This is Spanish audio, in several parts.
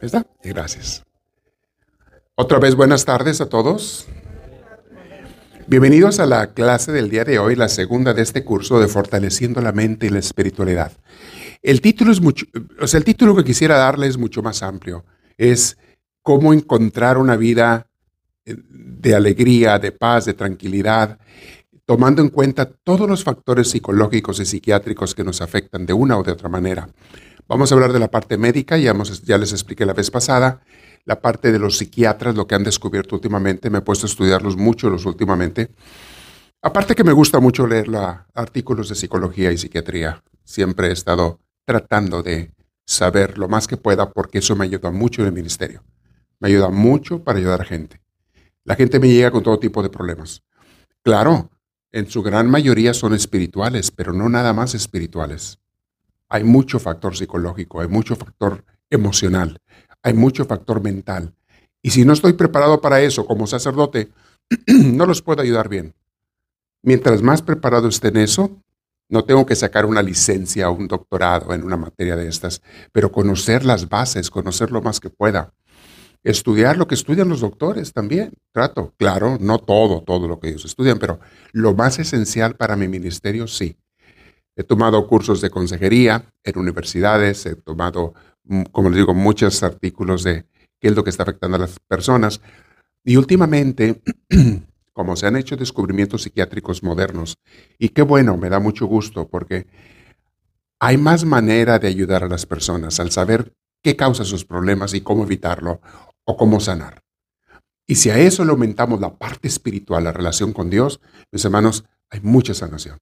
¿Está? Gracias. Otra vez buenas tardes a todos. Bienvenidos a la clase del día de hoy, la segunda de este curso de Fortaleciendo la mente y la espiritualidad. El título es mucho, o sea, el título que quisiera darle es mucho más amplio. Es cómo encontrar una vida eh, de alegría, de paz, de tranquilidad, tomando en cuenta todos los factores psicológicos y psiquiátricos que nos afectan de una o de otra manera. Vamos a hablar de la parte médica, ya, ya les expliqué la vez pasada, la parte de los psiquiatras, lo que han descubierto últimamente, me he puesto a estudiarlos mucho los últimamente. Aparte que me gusta mucho leer artículos de psicología y psiquiatría, siempre he estado tratando de saber lo más que pueda porque eso me ayuda mucho en el ministerio. Me ayuda mucho para ayudar a gente. La gente me llega con todo tipo de problemas. Claro, en su gran mayoría son espirituales, pero no nada más espirituales. Hay mucho factor psicológico, hay mucho factor emocional, hay mucho factor mental. Y si no estoy preparado para eso como sacerdote, no los puedo ayudar bien. Mientras más preparado esté en eso, no tengo que sacar una licencia o un doctorado en una materia de estas, pero conocer las bases, conocer lo más que pueda. Estudiar lo que estudian los doctores también, trato. Claro, no todo, todo lo que ellos estudian, pero lo más esencial para mi ministerio sí. He tomado cursos de consejería en universidades, he tomado, mm, como les digo, muchos artículos de qué es lo que está afectando a las personas. Y últimamente, como se han hecho descubrimientos psiquiátricos modernos, y qué bueno, me da mucho gusto porque hay más manera de ayudar a las personas al saber qué causa sus problemas y cómo evitarlo o cómo sanar. Y si a eso le aumentamos la parte espiritual, la relación con Dios, mis hermanos, hay mucha sanación.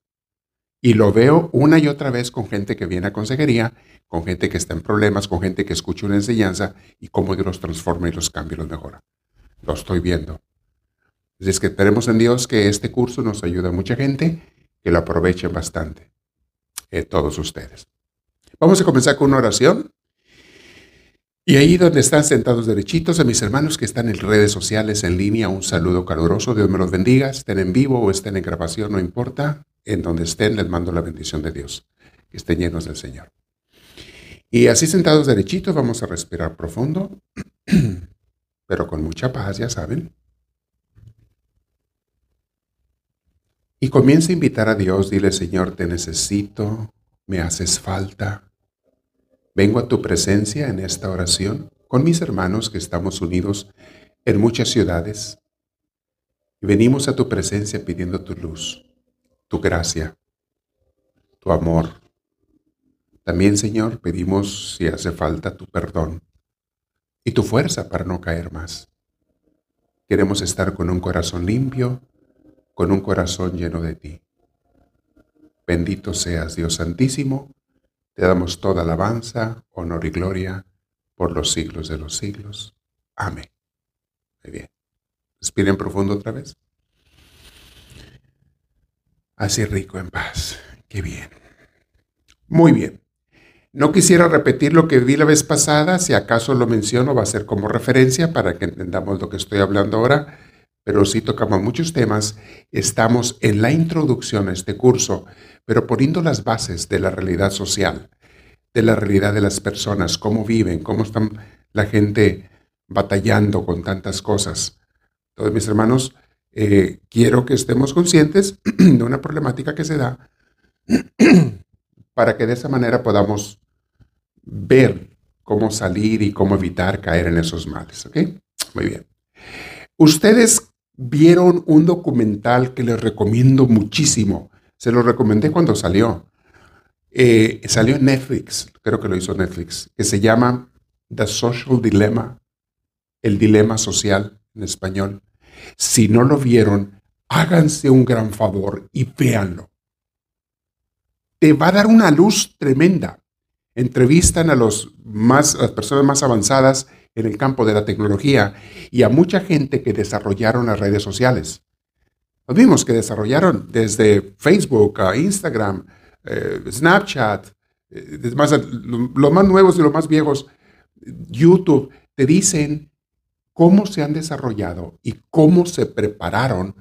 Y lo veo una y otra vez con gente que viene a consejería, con gente que está en problemas, con gente que escucha una enseñanza y cómo Dios los transforma y los cambia y los mejora. Lo estoy viendo. Es que esperemos en Dios que este curso nos ayude a mucha gente, que lo aprovechen bastante. Eh, todos ustedes. Vamos a comenzar con una oración. Y ahí donde están sentados derechitos, a mis hermanos que están en redes sociales en línea, un saludo caluroso. Dios me los bendiga. Estén en vivo o estén en grabación, no importa en donde estén, les mando la bendición de Dios, que estén llenos del Señor. Y así sentados derechitos vamos a respirar profundo, pero con mucha paz, ya saben. Y comienza a invitar a Dios, dile Señor, te necesito, me haces falta. Vengo a tu presencia en esta oración con mis hermanos que estamos unidos en muchas ciudades y venimos a tu presencia pidiendo tu luz tu gracia, tu amor. También, Señor, pedimos, si hace falta, tu perdón y tu fuerza para no caer más. Queremos estar con un corazón limpio, con un corazón lleno de ti. Bendito seas, Dios Santísimo, te damos toda alabanza, honor y gloria por los siglos de los siglos. Amén. Muy bien. Respiren profundo otra vez. Así rico en paz. Qué bien. Muy bien. No quisiera repetir lo que vi la vez pasada, si acaso lo menciono va a ser como referencia para que entendamos lo que estoy hablando ahora, pero sí tocamos muchos temas. Estamos en la introducción a este curso, pero poniendo las bases de la realidad social, de la realidad de las personas, cómo viven, cómo están la gente batallando con tantas cosas. Todos mis hermanos, eh, quiero que estemos conscientes de una problemática que se da para que de esa manera podamos ver cómo salir y cómo evitar caer en esos males. ¿Ok? Muy bien. Ustedes vieron un documental que les recomiendo muchísimo. Se lo recomendé cuando salió. Eh, salió en Netflix, creo que lo hizo Netflix, que se llama The Social Dilemma, el dilema social en español. Si no lo vieron, háganse un gran favor y véanlo. Te va a dar una luz tremenda. Entrevistan a, los más, las personas más avanzadas en el campo de la tecnología y a mucha gente que desarrollaron las redes sociales. Los vimos que desarrollaron desde Facebook a Instagram, eh, Snapchat, eh, los más nuevos y los más viejos, YouTube, te dicen cómo se han desarrollado y cómo se prepararon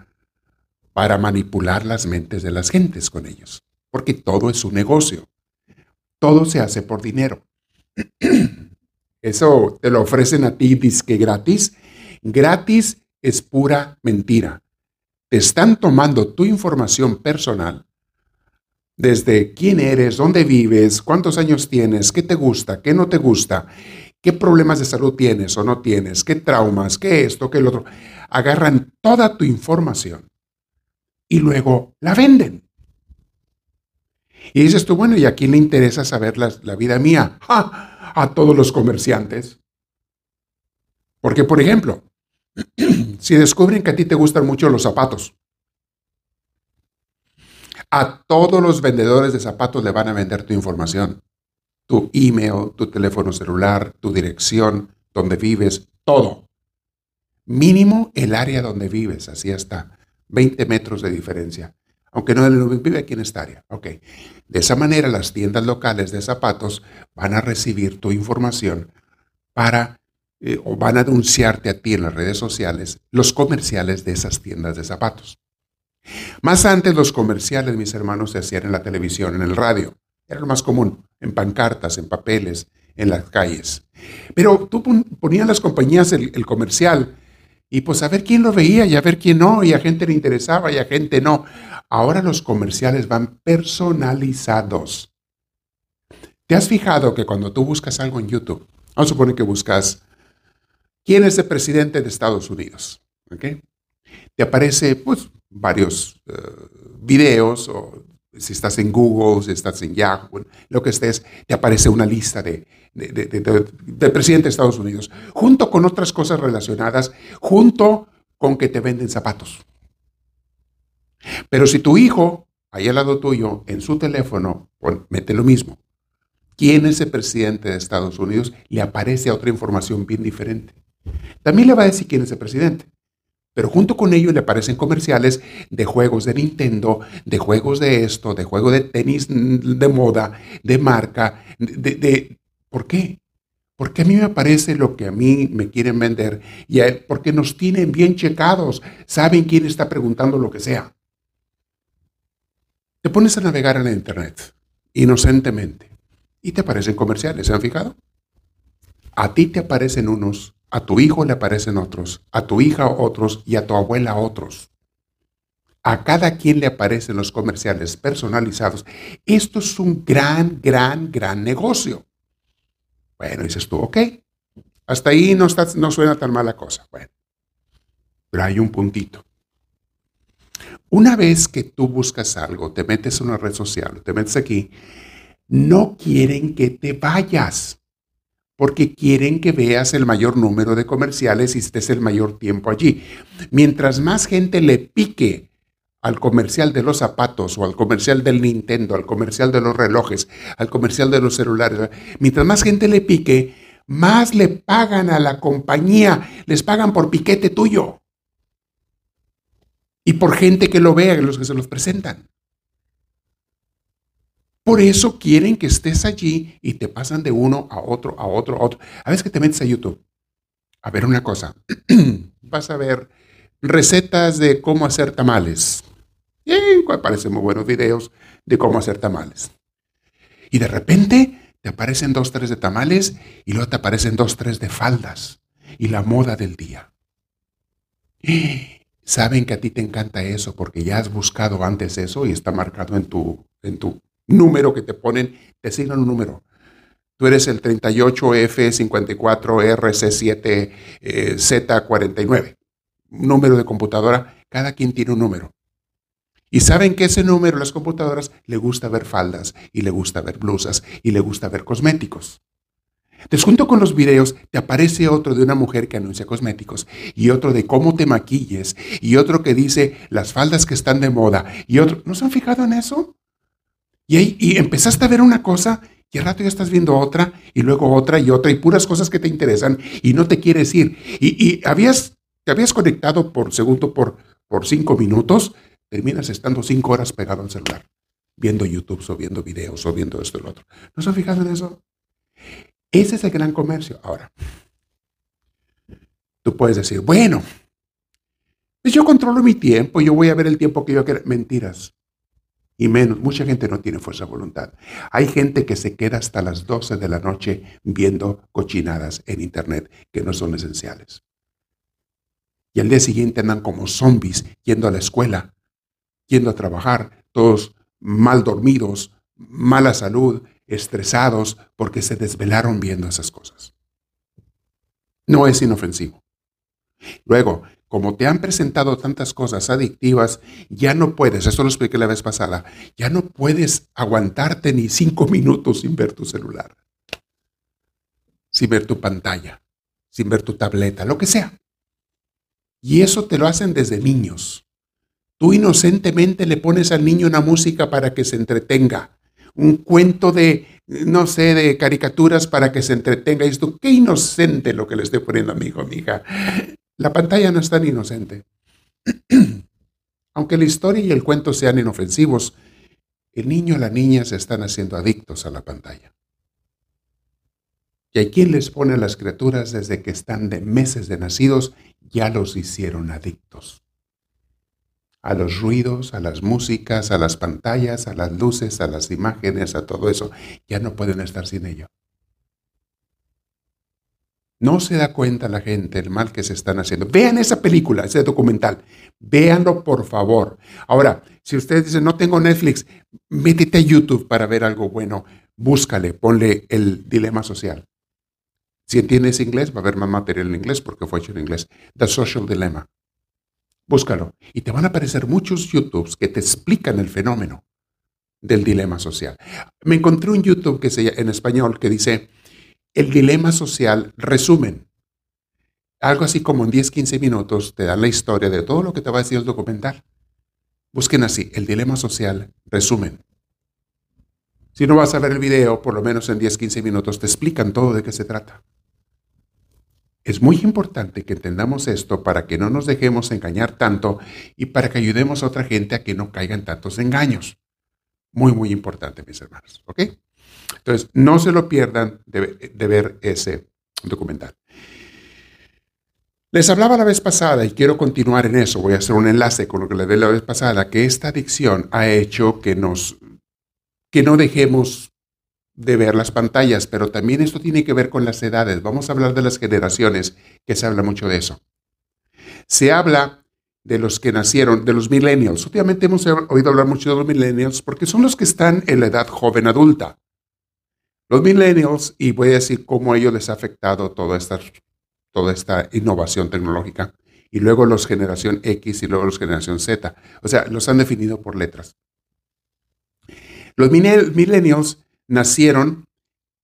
para manipular las mentes de las gentes con ellos. Porque todo es un negocio. Todo se hace por dinero. Eso te lo ofrecen a ti, que gratis. Gratis es pura mentira. Te están tomando tu información personal, desde quién eres, dónde vives, cuántos años tienes, qué te gusta, qué no te gusta, qué problemas de salud tienes o no tienes, qué traumas, qué esto, qué el otro. Agarran toda tu información y luego la venden. Y dices tú, bueno, ¿y a quién le interesa saber la, vida mía? A todos los comerciantes. Porque, por ejemplo, si descubren que a ti te gustan mucho los zapatos, a todos los vendedores de zapatos le van a vender tu información. Tu email, tu teléfono celular, tu dirección, donde vives, todo. Mínimo el área donde vives, así está. 20 metros de diferencia. Aunque no vive aquí en esta área. De esa manera las tiendas locales de zapatos van a recibir tu información para eh, o van a anunciarte a ti en las redes sociales los comerciales de esas tiendas de zapatos. Más antes los comerciales, mis hermanos, se hacían en la televisión, en el radio. Era lo más común, en pancartas, en papeles, en las calles. Pero tú ponías las compañías el, comercial y pues a ver quién lo veía y a ver quién no, y a gente le interesaba y a gente no. Ahora los comerciales van personalizados. ¿Te has fijado que cuando tú buscas algo en YouTube, vamos a suponer que buscas quién es el presidente de Estados Unidos, ¿ok? Te aparece pues varios eh, videos o si estás en Google, si estás en Yahoo, lo que estés, te aparece una lista de, del presidente de Estados Unidos, junto con otras cosas relacionadas, junto con que te venden zapatos. Pero si tu hijo, ahí al lado tuyo, en su teléfono, mete lo mismo. ¿Quién es el presidente de Estados Unidos? Le aparece otra información bien diferente. También le va a decir quién es el presidente. Pero junto con ello le aparecen comerciales de juegos de Nintendo, de juegos de esto, de juego de tenis de moda, de marca, de, ¿por qué? Porque a mí me aparece lo que a mí me quieren vender y porque nos tienen bien checados, saben quién está preguntando lo que sea. Te pones a navegar en internet inocentemente y te aparecen comerciales, ¿se han fijado? A ti te aparecen unos a tu hijo le aparecen otros, a tu hija otros y a tu abuela otros. A cada quien le aparecen los comerciales personalizados. Esto es un gran, gran, gran negocio. Bueno, dices tú, ok, hasta ahí no, no suena tan mala cosa. Bueno, pero hay un puntito. Una vez que tú buscas algo, te metes en una red social, te metes aquí, no quieren que te vayas porque quieren que veas el mayor número de comerciales y estés el mayor tiempo allí. Mientras más gente le pique al comercial de los zapatos o al comercial del Nintendo, al comercial de los relojes, al comercial de los celulares, mientras más gente le pique, más le pagan a la compañía, les pagan por piquete tuyo. Y por gente que lo vea, los que se los presentan. Por eso quieren que estés allí y te pasan de uno a otro, a otro, a otro. A veces que te metes a YouTube a ver una cosa. Vas a ver recetas de cómo hacer tamales. Y aparecen muy buenos videos de cómo hacer tamales. Y de repente te aparecen dos, tres de tamales y luego te aparecen dos, tres de faldas y la moda del día. Saben que a ti te encanta eso porque ya has buscado antes eso y está marcado en tu, en tu número que te ponen, te asignan un número. Tú eres el 38F54RC7Z49, eh, número de computadora. Cada quien tiene un número. Y saben que ese número, las computadoras, le gusta ver faldas, y le gusta ver blusas, y le gusta ver cosméticos. Entonces, junto con los videos, te aparece otro de una mujer que anuncia cosméticos, y otro de cómo te maquilles, y otro que dice las faldas que están de moda, y otro. ¿No se han fijado en eso? Y, empezaste a ver una cosa y al rato ya estás viendo otra y luego otra y otra y puras cosas que te interesan y no te quieres ir. Y, habías, te habías conectado por segundo por, por cinco minutos, terminas estando cinco horas pegado al celular, viendo YouTube o viendo videos o viendo esto y lo otro. ¿No se han fijado en eso? Ese es el gran comercio. Ahora, tú puedes decir, bueno, pues yo controlo mi tiempo, yo voy a ver el tiempo que yo quiera. Mentiras. Y menos, mucha gente no tiene fuerza de voluntad. Hay gente que se queda hasta las 12 de la noche viendo cochinadas en Internet que no son esenciales. Y al día siguiente andan como zombies yendo a la escuela, yendo a trabajar, todos mal dormidos, mala salud, estresados porque se desvelaron viendo esas cosas. No es inofensivo. Luego, como te han presentado tantas cosas adictivas, ya no puedes, eso lo expliqué la vez pasada, ya no puedes aguantarte ni cinco minutos sin ver tu celular, sin ver tu pantalla, sin ver tu tableta, lo que sea. Y eso te lo hacen desde niños. Tú inocentemente le pones al niño una música para que se entretenga, un cuento de, no sé, de caricaturas para que se entretenga. Y esto, qué inocente lo que le estoy poniendo a mi hijo, a mi hija. La pantalla no es tan inocente. Aunque la historia y el cuento sean inofensivos, el niño y la niña se están haciendo adictos a la pantalla. Y a quien les pone a las criaturas desde que están de meses de nacidos, ya los hicieron adictos. A los ruidos, a las músicas, a las pantallas, a las luces, a las imágenes, a todo eso. Ya no pueden estar sin ello. No se da cuenta la gente el mal que se están haciendo. Vean esa película, ese documental. Véanlo, por favor. Ahora, si ustedes dicen, no tengo Netflix, métete a YouTube para ver algo bueno. Búscale, ponle el dilema social. Si entiendes inglés, va a haber más material en inglés porque fue hecho en inglés. The Social Dilemma. Búscalo. Y te van a aparecer muchos YouTubes que te explican el fenómeno del dilema social. Me encontré un YouTube que se, en español que dice el dilema social resumen. Algo así como en 10, 15 minutos te dan la historia de todo lo que te va a decir el documental. Busquen así, el dilema social resumen. Si no vas a ver el video, por lo menos en 10, 15 minutos te explican todo de qué se trata. Es muy importante que entendamos esto para que no nos dejemos engañar tanto y para que ayudemos a otra gente a que no caigan tantos engaños. Muy, muy importante, mis hermanos. ¿Ok? Entonces, no se lo pierdan de, ver ese documental. Les hablaba la vez pasada y quiero continuar en eso. Voy a hacer un enlace con lo que les dije la vez pasada, que esta adicción ha hecho que nos que no dejemos de ver las pantallas, pero también esto tiene que ver con las edades. Vamos a hablar de las generaciones, que se habla mucho de eso. Se habla de los que nacieron, de los millennials. Obviamente hemos oído hablar mucho de los millennials porque son los que están en la edad joven adulta. Los millennials, y voy a decir cómo a ellos les ha afectado toda esta, toda esta innovación tecnológica, y luego los generación X y luego los generación Z. O sea, los han definido por letras. Los millennials nacieron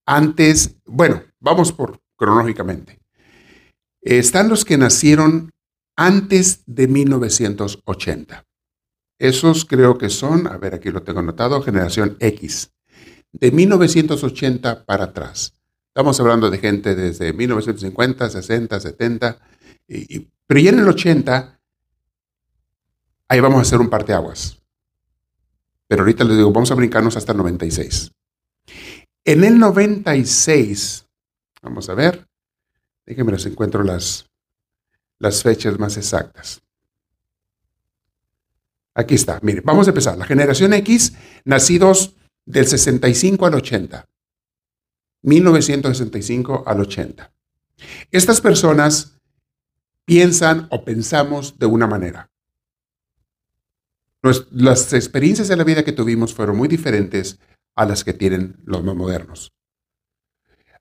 antes, bueno, vamos por cronológicamente. Están los que nacieron antes de 1980. Esos creo que son, a ver, aquí lo tengo anotado, generación X de 1980 para atrás. Estamos hablando de gente desde 1950, 60, 70, y, pero ya en el 80, ahí vamos a hacer un parteaguas. Pero ahorita les digo, vamos a brincarnos hasta el 96. En el 96, vamos a ver, déjenme les encuentro las, las fechas más exactas. Aquí está, mire, vamos a empezar. La generación X, nacidos del 65 al 80. 1965 al 80. Estas personas piensan o pensamos de una manera. Las experiencias de la vida que tuvimos fueron muy diferentes a las que tienen los más modernos.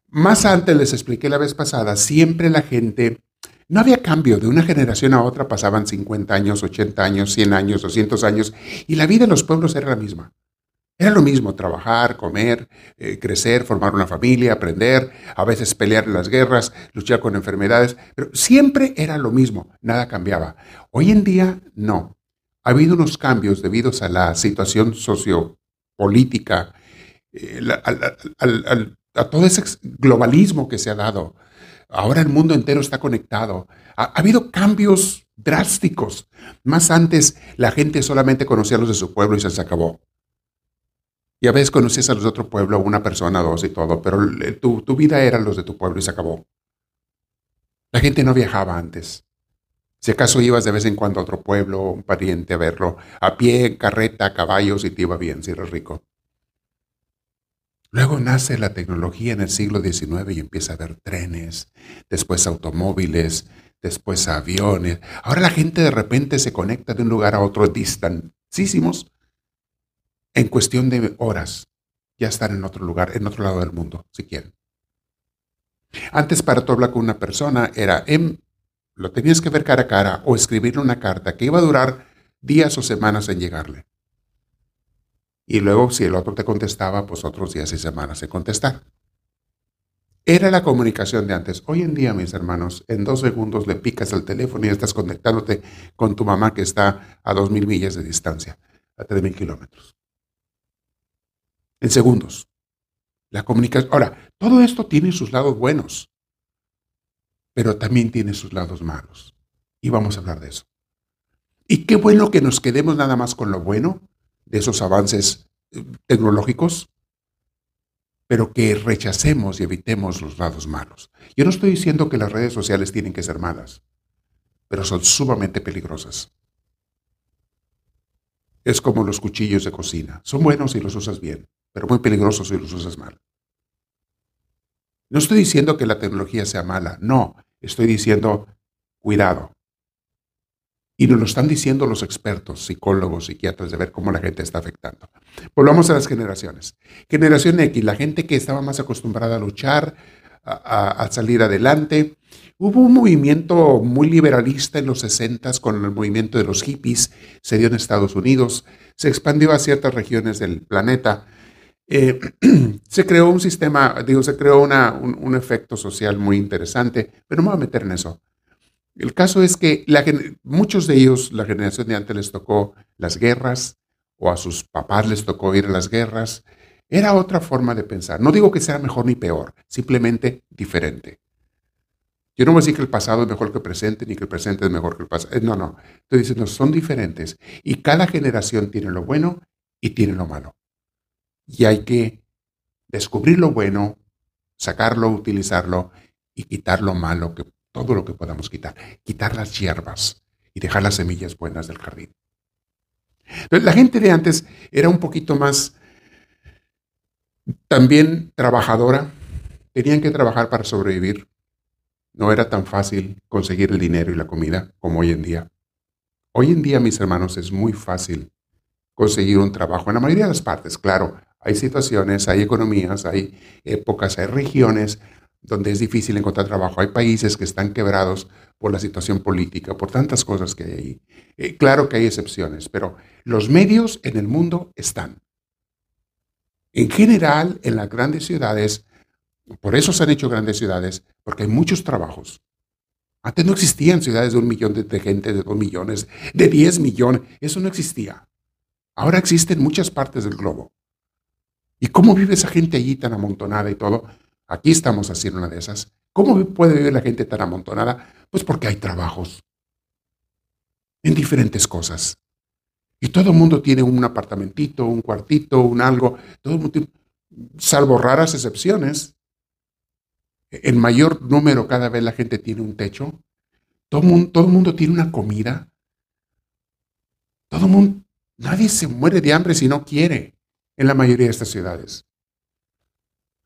Más antes les expliqué la vez pasada, siempre la gente, no había cambio, de una generación a otra pasaban 50 años, 80 años, 100 años, 200 años, y la vida en los pueblos era la misma. Era lo mismo, trabajar, comer, eh, crecer, formar una familia, aprender, a veces pelear en las guerras, luchar con enfermedades, pero siempre era lo mismo, nada cambiaba. Hoy en día no. Ha habido unos cambios debido a la situación sociopolítica, eh, a, todo ese globalismo que se ha dado. Ahora el mundo entero está conectado. ha habido cambios drásticos. Más antes la gente solamente conocía a los de su pueblo y se acabó. Y a veces conocías a los de otro pueblo, una persona, dos y todo, pero tu, tu vida era los de tu pueblo y se acabó. La gente no viajaba antes. Si acaso ibas de vez en cuando a otro pueblo, un pariente a verlo, a pie, carreta, caballos y te iba bien si eres rico. Luego nace la tecnología en el siglo XIX y empieza a haber trenes, después automóviles, después aviones. Ahora la gente de repente se conecta de un lugar a otro distantísimos en cuestión de horas. Ya están en otro lugar, en otro lado del mundo, si quieren. Antes para tú hablar con una persona era en lo tenías que ver cara a cara o escribirle una carta que iba a durar días o semanas en llegarle. Y luego, si el otro te contestaba, pues otros días y semanas en contestar. Era la comunicación de antes. Hoy en día, mis hermanos, en dos segundos le picas el teléfono y estás conectándote con tu mamá que está a dos mil millas de distancia, a tres mil kilómetros. En segundos. La comunicación. Ahora, todo esto tiene sus lados buenos pero también tiene sus lados malos. Y vamos a hablar de eso. Y qué bueno que nos quedemos nada más con lo bueno de esos avances eh, tecnológicos, pero que rechacemos y evitemos los lados malos. Yo no estoy diciendo que las redes sociales tienen que ser malas, pero son sumamente peligrosas. Es como los cuchillos de cocina. Son buenos si los usas bien, pero muy peligrosos si los usas mal. No estoy diciendo que la tecnología sea mala, no, estoy diciendo cuidado. Y nos lo están diciendo los expertos, psicólogos, psiquiatras, de ver cómo la gente está afectando. Volvamos a las generaciones. Generación X, la gente que estaba más acostumbrada a luchar, a, salir adelante. Hubo un movimiento muy liberalista en los 60 con el movimiento de los hippies, se dio en Estados Unidos, se expandió a ciertas regiones del planeta eh, se creó un sistema, digo, se creó un, efecto social muy interesante, pero no me voy a meter en eso. El caso es que muchos de ellos, la generación de antes les tocó las guerras, o a sus papás les tocó ir a las guerras. Era otra forma de pensar. No digo que sea mejor ni peor, simplemente diferente. Yo no voy a decir que el pasado es mejor que el presente, ni que el presente es mejor que el pasado. No, no. Estoy diciendo, son diferentes. Y cada generación tiene lo bueno y tiene lo malo y hay que descubrir lo bueno, sacarlo, utilizarlo y quitar lo malo, que, todo lo que podamos quitar. Quitar las hierbas y dejar las semillas buenas del jardín. la gente de antes era un poquito más también trabajadora. Tenían que trabajar para sobrevivir. No era tan fácil conseguir el dinero y la comida como hoy en día. Hoy en día, mis hermanos, es muy fácil conseguir un trabajo en la mayoría de las partes. Claro, hay situaciones, hay economías, hay épocas, hay regiones donde es difícil encontrar trabajo. Hay países que están quebrados por la situación política, por tantas cosas que hay ahí. Eh, claro que hay excepciones, pero los medios en el mundo están. En general, en las grandes ciudades, por eso se han hecho grandes ciudades, porque hay muchos trabajos. Antes no existían ciudades de un millón de, gente, de dos millones, de diez millones. Eso no existía. Ahora existen en muchas partes del globo. ¿Y cómo vive esa gente allí tan amontonada y todo? Aquí estamos haciendo una de esas. ¿Cómo puede vivir la gente tan amontonada? Pues porque hay trabajos en diferentes cosas. Y todo el mundo tiene un apartamentito, un cuartito, un algo, todo mundo salvo raras excepciones. En mayor número cada vez la gente tiene un techo. Todo, mundo, todo el mundo tiene una comida. Todo mundo, nadie se muere de hambre si no quiere en la mayoría de estas ciudades.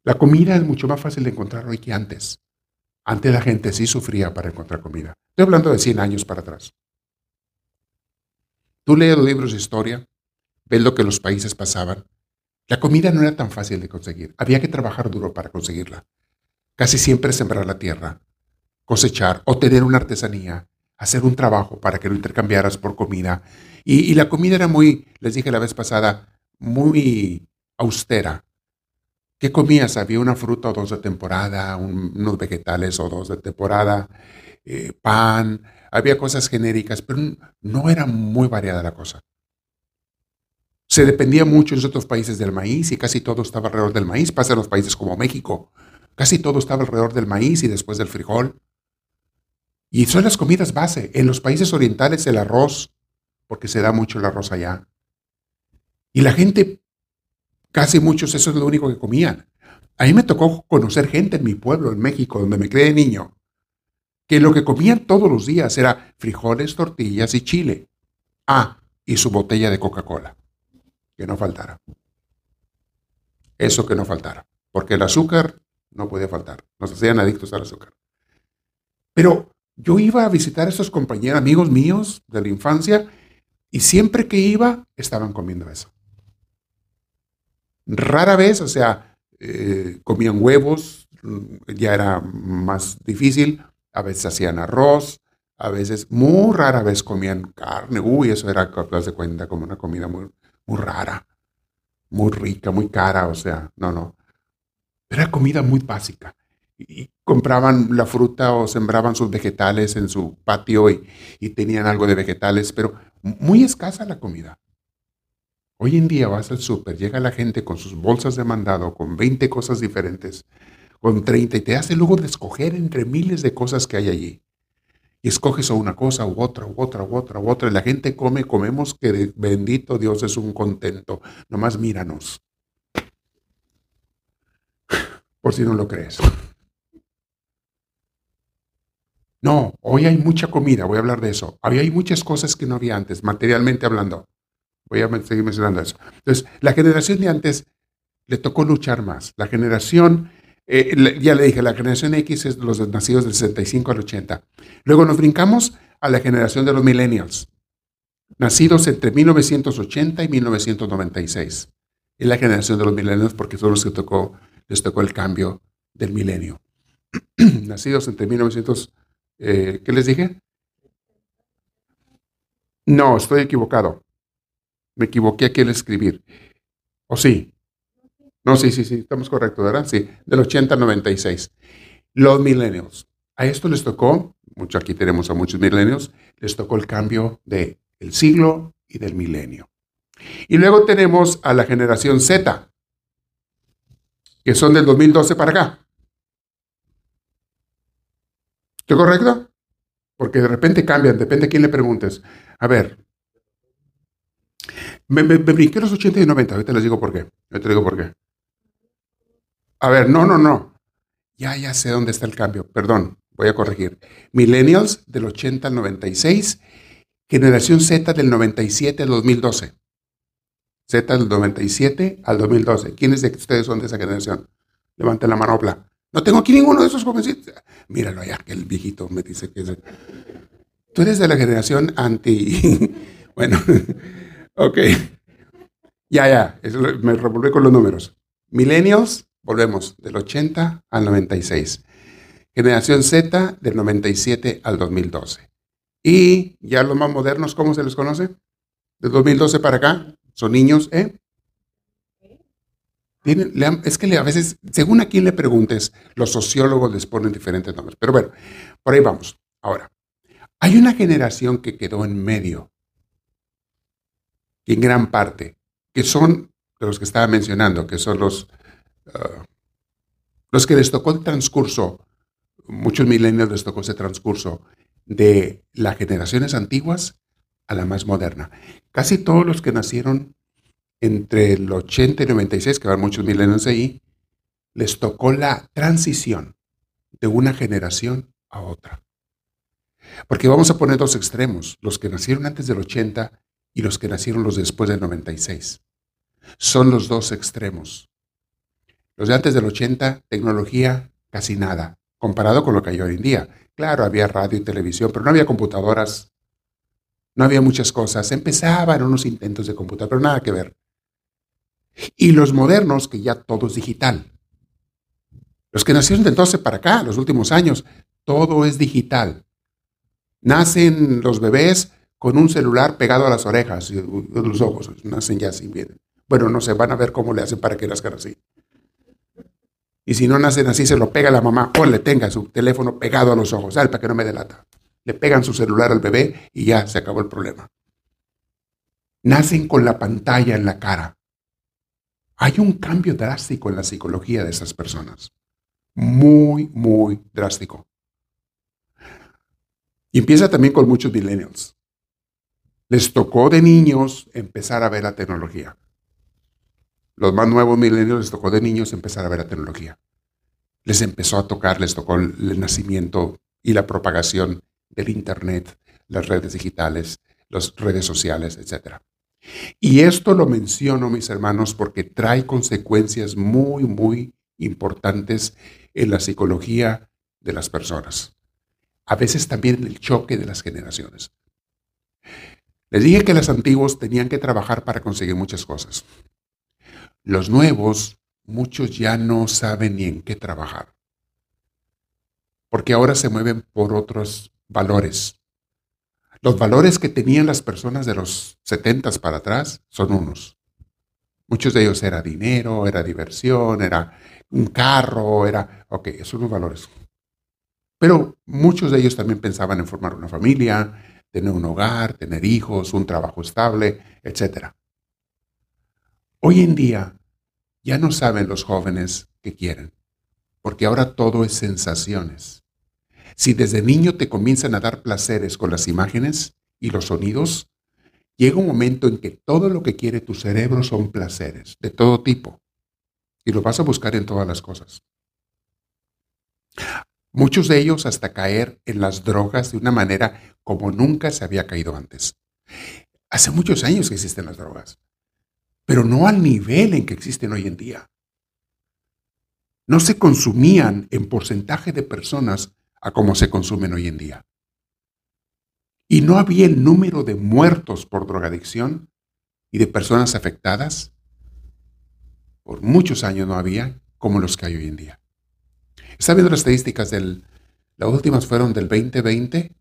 La comida es mucho más fácil de encontrar hoy que antes. Antes la gente sí sufría para encontrar comida. Estoy hablando de 100 años para atrás. Tú lees libros de historia, ves lo que los países pasaban. La comida no era tan fácil de conseguir. Había que trabajar duro para conseguirla. Casi siempre sembrar la tierra, cosechar o tener una artesanía, hacer un trabajo para que lo intercambiaras por comida. Y la comida era muy, les dije la vez pasada, muy austera. ¿Qué comías? Había una fruta o dos de temporada, unos vegetales o dos de temporada, eh, pan, había cosas genéricas, pero no era muy variada la cosa. Se dependía mucho en otros países del maíz y casi todo estaba alrededor del maíz. Pasa en los países como México. Casi todo estaba alrededor del maíz y después del frijol. Y son las comidas base. En los países orientales el arroz, porque se da mucho el arroz allá. Y la gente, casi muchos, eso es lo único que comían. A mí me tocó conocer gente en mi pueblo, en México, donde me creé niño, que lo que comían todos los días era frijoles, tortillas y chile. Ah, y su botella de Coca-Cola. Que no faltara. Eso que no faltara. Porque el azúcar no podía faltar. Nos hacían adictos al azúcar. Pero yo iba a visitar a esos compañeros, amigos míos de la infancia, y siempre que iba, estaban comiendo eso. Rara vez, o sea, eh, comían huevos, ya era más difícil, a veces hacían arroz, a veces, muy rara vez comían carne, uy, eso era, de cuenta, como una comida muy, muy rara, muy rica, muy cara, o sea, no, no. Era comida muy básica. Y compraban la fruta o sembraban sus vegetales en su patio y, y tenían algo de vegetales, pero muy escasa la comida. Hoy en día vas al súper, llega la gente con sus bolsas de mandado, con 20 cosas diferentes, con 30, y te hace luego de escoger entre miles de cosas que hay allí. Y escoges una cosa u otra, u otra, u otra, u otra. Y la gente come, comemos que bendito Dios es un contento. Nomás míranos. Por si no lo crees. No, hoy hay mucha comida, voy a hablar de eso. Hoy hay muchas cosas que no había antes, materialmente hablando. Voy a seguir mencionando eso. Entonces, la generación de antes le tocó luchar más. La generación, eh, ya le dije, la generación X es los nacidos del 65 al 80. Luego nos brincamos a la generación de los millennials, nacidos entre 1980 y 1996. Es la generación de los millennials porque son los que tocó, les tocó el cambio del milenio. nacidos entre 1980 eh, ¿Qué les dije? No, estoy equivocado. Me equivoqué aquí al escribir. ¿O sí? No, sí, sí, sí, estamos correctos, ¿verdad? Sí, del 80 al 96. Los millennials. A esto les tocó, mucho aquí tenemos a muchos millennials, les tocó el cambio del el siglo y del milenio. Y luego tenemos a la generación Z, que son del 2012 para acá. ¿Estoy correcto? Porque de repente cambian, depende a quién le preguntes. A ver, me, brinqué los 80 y 90, ahorita les digo por qué. Digo por qué. A ver, no, no, no. Ya, ya sé dónde está el cambio. Perdón, voy a corregir. Millennials del 80 al 96, generación Z del 97 al 2012. Z del 97 al 2012. ¿Quiénes de ustedes son de esa generación? Levanten la manopla. No tengo aquí ninguno de esos jovencitos. Míralo allá, que el viejito me dice que es... Tú eres de la generación anti... bueno, ok. Ya, ya, me revolví con los números. Millennials, volvemos, del 80 al 96. Generación Z, del 97 al 2012. Y ya los más modernos, ¿cómo se les conoce? De 2012 para acá, son niños, ¿eh? es que a veces, según a quién le preguntes, los sociólogos les ponen diferentes nombres. Pero bueno, por ahí vamos. Ahora, hay una generación que quedó en medio, en gran parte, que son los que estaba mencionando, que son los, ah, los que les tocó el transcurso, muchos milenios les tocó ese transcurso de las generaciones antiguas a la más moderna. Casi todos los que nacieron entre el 80 y 96, que van muchos milenios ahí, les tocó la transición de una generación a otra. Porque vamos a poner dos extremos, los que nacieron antes del 80 y los que nacieron los después del 96. Son los dos extremos. Los de antes del 80, tecnología, casi nada, comparado con lo que hay hoy en día. Claro, había radio y televisión, pero no había computadoras, no había muchas cosas. Empezaban unos intentos de computadora, pero nada que ver. Y los modernos, que ya todo es digital. Los que nacieron de entonces para acá, los últimos años, todo es digital. Nacen los bebés con un celular pegado a las orejas y los ojos. Nacen ya así. Bien. Bueno, no sé, van a ver cómo le hacen para que nazcan así. Y si no nacen así, se lo pega la mamá o le tenga su teléfono pegado a los ojos. Para que no me delata. Le pegan su celular al bebé y ya se acabó el problema. Nacen con la pantalla en la cara. Hay un cambio drástico en la psicología de esas personas. Muy, muy drástico. Y empieza también con muchos millennials. Les tocó de niños empezar a ver la tecnología. Los más nuevos millennials les tocó de niños empezar a ver la tecnología. Les empezó a tocar, les tocó el nacimiento y la propagación del Internet, las redes digitales, las redes sociales, etc. Y esto lo menciono, mis hermanos, porque trae consecuencias muy, muy importantes en la psicología de las personas. A veces también en el choque de las generaciones. Les dije que los antiguos tenían que trabajar para conseguir muchas cosas. Los nuevos, muchos ya no saben ni en qué trabajar. Porque ahora se mueven por otros valores. Los valores que tenían las personas de los setentas para atrás son unos. Muchos de ellos era dinero, era diversión, era un carro, era... Ok, esos son los valores. Pero muchos de ellos también pensaban en formar una familia, tener un hogar, tener hijos, un trabajo estable, etc. Hoy en día ya no saben los jóvenes qué quieren, porque ahora todo es sensaciones. Si desde niño te comienzan a dar placeres con las imágenes y los sonidos, llega un momento en que todo lo que quiere tu cerebro son placeres de todo tipo y lo vas a buscar en todas las cosas. Muchos de ellos hasta caer en las drogas de una manera como nunca se había caído antes. Hace muchos años que existen las drogas, pero no al nivel en que existen hoy en día. No se consumían en porcentaje de personas a como se consumen hoy en día. Y no había el número de muertos por drogadicción y de personas afectadas, por muchos años no había, como los que hay hoy en día. Está viendo las estadísticas del, las últimas fueron del 2020,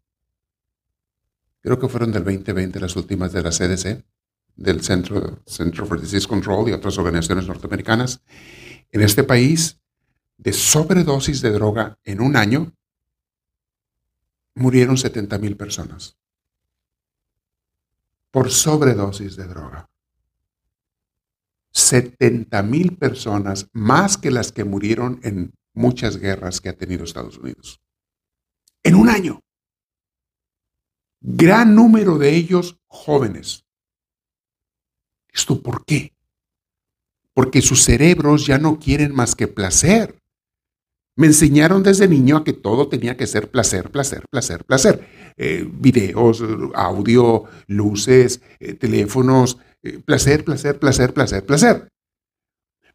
creo que fueron del 2020 las últimas de la CDC, del Centro, Center for Disease Control y otras organizaciones norteamericanas. En este país, de sobredosis de droga en un año, murieron 70 mil personas por sobredosis de droga. 70 mil personas más que las que murieron en muchas guerras que ha tenido Estados Unidos. En un año. Gran número de ellos jóvenes. ¿Esto por qué? Porque sus cerebros ya no quieren más que placer. Me enseñaron desde niño a que todo tenía que ser placer, placer, placer, placer. Eh, videos, audio, luces, eh, teléfonos, eh, placer, placer, placer, placer, placer.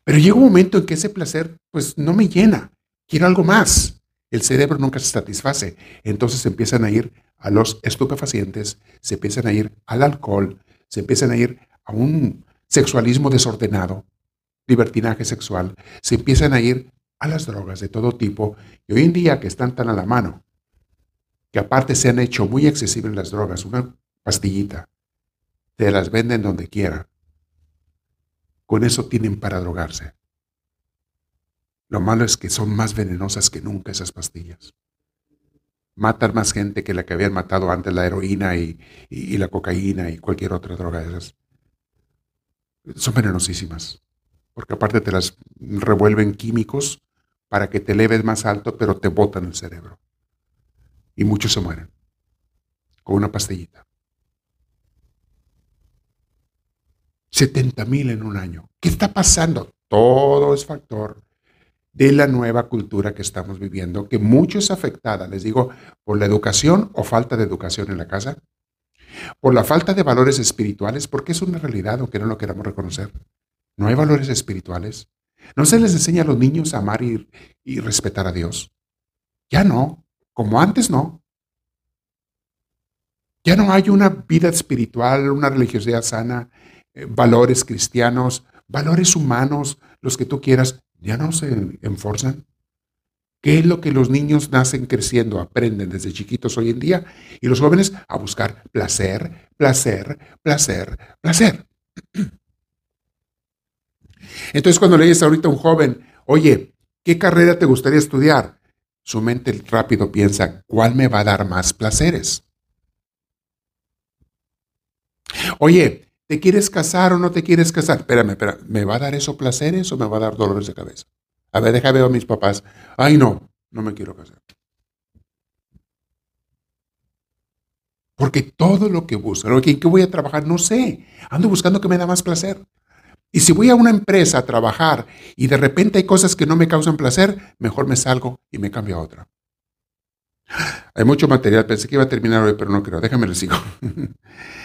Pero llega un momento en que ese placer pues no me llena, quiero algo más. El cerebro nunca se satisface. Entonces empiezan a ir a los estupefacientes, se empiezan a ir al alcohol, se empiezan a ir a un sexualismo desordenado, libertinaje sexual, se empiezan a ir a las drogas de todo tipo y hoy en día que están tan a la mano, que aparte se han hecho muy accesibles las drogas, una pastillita, te las venden donde quiera. Con eso tienen para drogarse. Lo malo es que son más venenosas que nunca esas pastillas. Matan más gente que la que habían matado antes la heroína y, la cocaína y cualquier otra droga de esas. Son venenosísimas, porque aparte te las revuelven químicos para que te eleves más alto, pero te botan el cerebro. Y muchos se mueren con una pastillita. 70 mil en un año. ¿Qué está pasando? Todo es factor de la nueva cultura que estamos viviendo, que mucho es afectada, les digo, por la educación o falta de educación en la casa, por la falta de valores espirituales, porque es una realidad, aunque no lo queramos reconocer. No hay valores espirituales. ¿No se les enseña a los niños a amar y, respetar a Dios? Ya no, como antes no. Ya no hay una vida espiritual, una religiosidad sana, valores cristianos, valores humanos, los que tú quieras, ya no se enforzan. ¿Qué es lo que los niños nacen creciendo, aprenden desde chiquitos hoy en día? Y los jóvenes a buscar placer, placer, placer, placer. Entonces cuando le dices ahorita a un joven, oye, ¿qué carrera te gustaría estudiar? Su mente rápido piensa, ¿cuál me va a dar más placeres? Oye, ¿te quieres casar o no te quieres casar? Espérame, espérame, ¿me va a dar eso placeres o me va a dar dolores de cabeza? A ver, déjame ver a mis papás. Ay, no, no me quiero casar. Porque todo lo que busco, ¿en qué voy a trabajar? No sé. Ando buscando que me da más placer. Y si voy a una empresa a trabajar y de repente hay cosas que no me causan placer, mejor me salgo y me cambio a otra. Hay mucho material, pensé que iba a terminar hoy, pero no creo. Déjame lo sigo.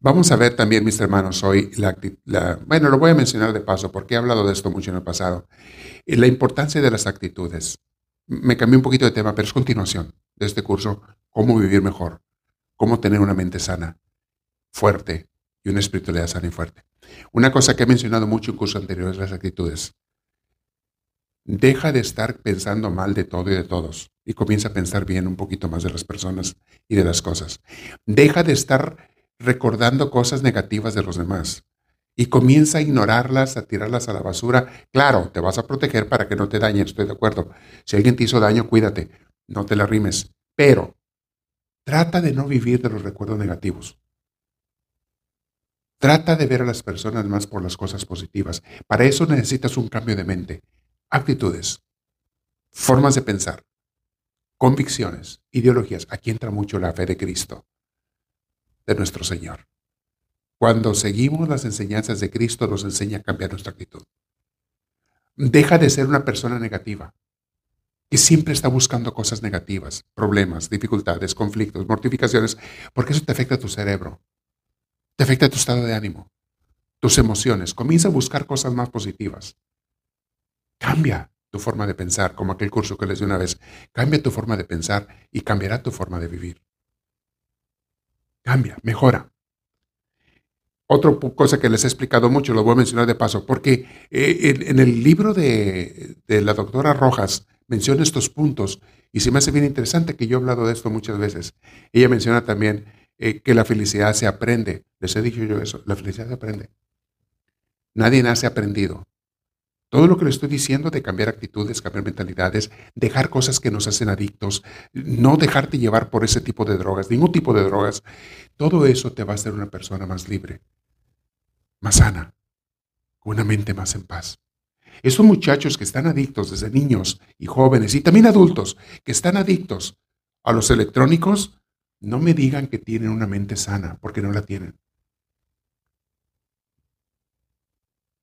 Vamos a ver también, mis hermanos, hoy la, bueno, lo voy a mencionar de paso porque he hablado de esto mucho en el pasado. Eh, la importancia de las actitudes. Me cambié un poquito de tema, pero es continuación de este curso, cómo vivir mejor, cómo tener una mente sana, fuerte y una espiritualidad sana y fuerte. Una cosa que he mencionado mucho en cursos anteriores, las actitudes. Deja de estar pensando mal de todo y de todos y comienza a pensar bien un poquito más de las personas y de las cosas. Deja de estar recordando cosas negativas de los demás y comienza a ignorarlas, a tirarlas a la basura. Claro, te vas a proteger para que no te dañen, estoy de acuerdo. Si alguien te hizo daño, cuídate, no te la rimes. Pero trata de no vivir de los recuerdos negativos. Trata de ver a las personas más por las cosas positivas. Para eso necesitas un cambio de mente, actitudes, formas de pensar convicciones, ideologías. Aquí entra mucho la fe de Cristo, de nuestro Señor. Cuando seguimos las enseñanzas de Cristo nos enseña a cambiar nuestra actitud. Deja de ser una persona negativa, que siempre está buscando cosas negativas, problemas, dificultades, conflictos, mortificaciones, porque eso te afecta a tu cerebro, te afecta a tu estado de ánimo, tus emociones. Comienza a buscar cosas más positivas. Cambia, tu forma de pensar, como aquel curso que les di una vez. Cambia tu forma de pensar y cambiará tu forma de vivir. Cambia, mejora. Otra cosa que les he explicado mucho, lo voy a mencionar de paso, porque eh, en, el libro de, la doctora Rojas menciona estos puntos y se me hace bien interesante que yo he hablado de esto muchas veces. Ella menciona también eh, que la felicidad se aprende. Les he dicho yo eso, la felicidad se aprende. Nadie nace aprendido. Todo lo que le estoy diciendo de cambiar actitudes, cambiar mentalidades, dejar cosas que nos hacen adictos, no dejarte llevar por ese tipo de drogas, ningún tipo de drogas, todo eso te va a hacer una persona más libre, más sana, con una mente más en paz. Esos muchachos que están adictos desde niños y jóvenes y también adultos que están adictos a los electrónicos, no me digan que tienen una mente sana, porque no la tienen.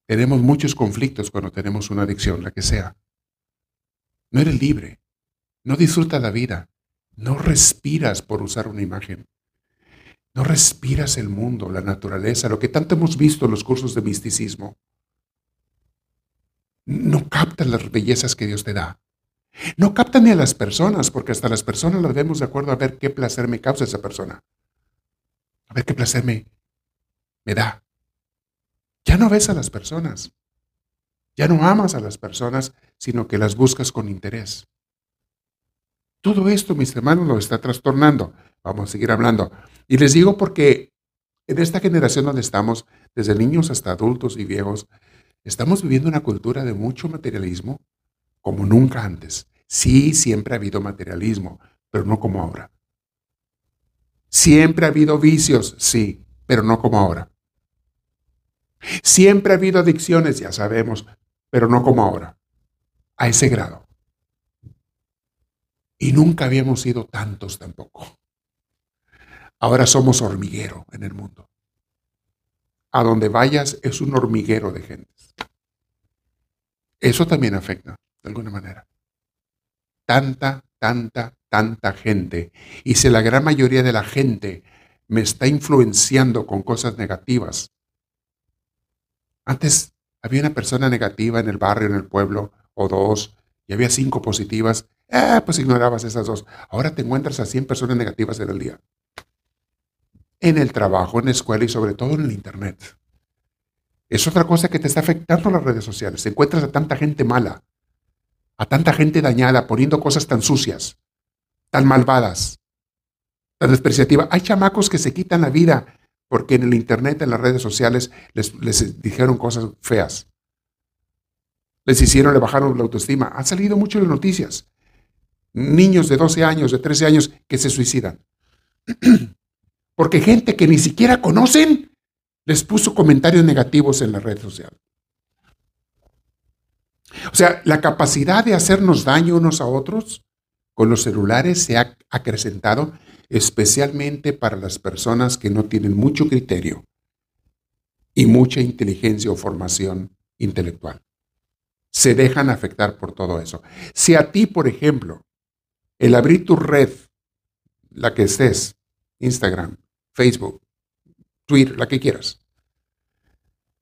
Tenemos muchos conflictos cuando tenemos una adicción, la que sea. No eres libre. No disfrutas la vida. No respiras por usar una imagen. No respiras el mundo, la naturaleza, lo que tanto hemos visto en los cursos de misticismo. No captas las bellezas que Dios te da. No captan ni a las personas, porque hasta las personas las vemos de acuerdo a ver qué placer me causa esa persona. A ver qué placer me, me da. Ya no ves a las personas. Ya no amas a las personas, sino que las buscas con interés. Todo esto, mis hermanos, lo está trastornando. Vamos a seguir hablando. Y les digo porque en esta generación donde estamos, desde niños hasta adultos y viejos, estamos viviendo una cultura de mucho materialismo como nunca antes. Sí, siempre ha habido materialismo, pero no como ahora. Siempre ha habido vicios, sí, pero no como ahora. Siempre ha habido adicciones, ya sabemos, pero no como ahora, a ese grado. Y nunca habíamos sido tantos tampoco. Ahora somos hormiguero en el mundo. A donde vayas es un hormiguero de gentes. Eso también afecta, de alguna manera. Tanta, tanta, tanta gente. Y si la gran mayoría de la gente me está influenciando con cosas negativas, antes había una persona negativa en el barrio, en el pueblo, o dos, y había cinco positivas. Eh, pues ignorabas esas dos. Ahora te encuentras a 100 personas negativas en el día. En el trabajo, en la escuela y sobre todo en el Internet. Es otra cosa que te está afectando las redes sociales. Encuentras a tanta gente mala, a tanta gente dañada, poniendo cosas tan sucias, tan malvadas, tan despreciativas. Hay chamacos que se quitan la vida porque en el Internet, en las redes sociales, les, dijeron cosas feas. Les hicieron, le bajaron la autoestima. Han salido mucho en las noticias. Niños de 12 años, de 13 años que se suicidan. Porque gente que ni siquiera conocen les puso comentarios negativos en la red social. O sea, la capacidad de hacernos daño unos a otros con los celulares se ha acrecentado especialmente para las personas que no tienen mucho criterio y mucha inteligencia o formación intelectual. Se dejan afectar por todo eso. Si a ti, por ejemplo, el abrir tu red, la que estés, Instagram, Facebook, Twitter, la que quieras.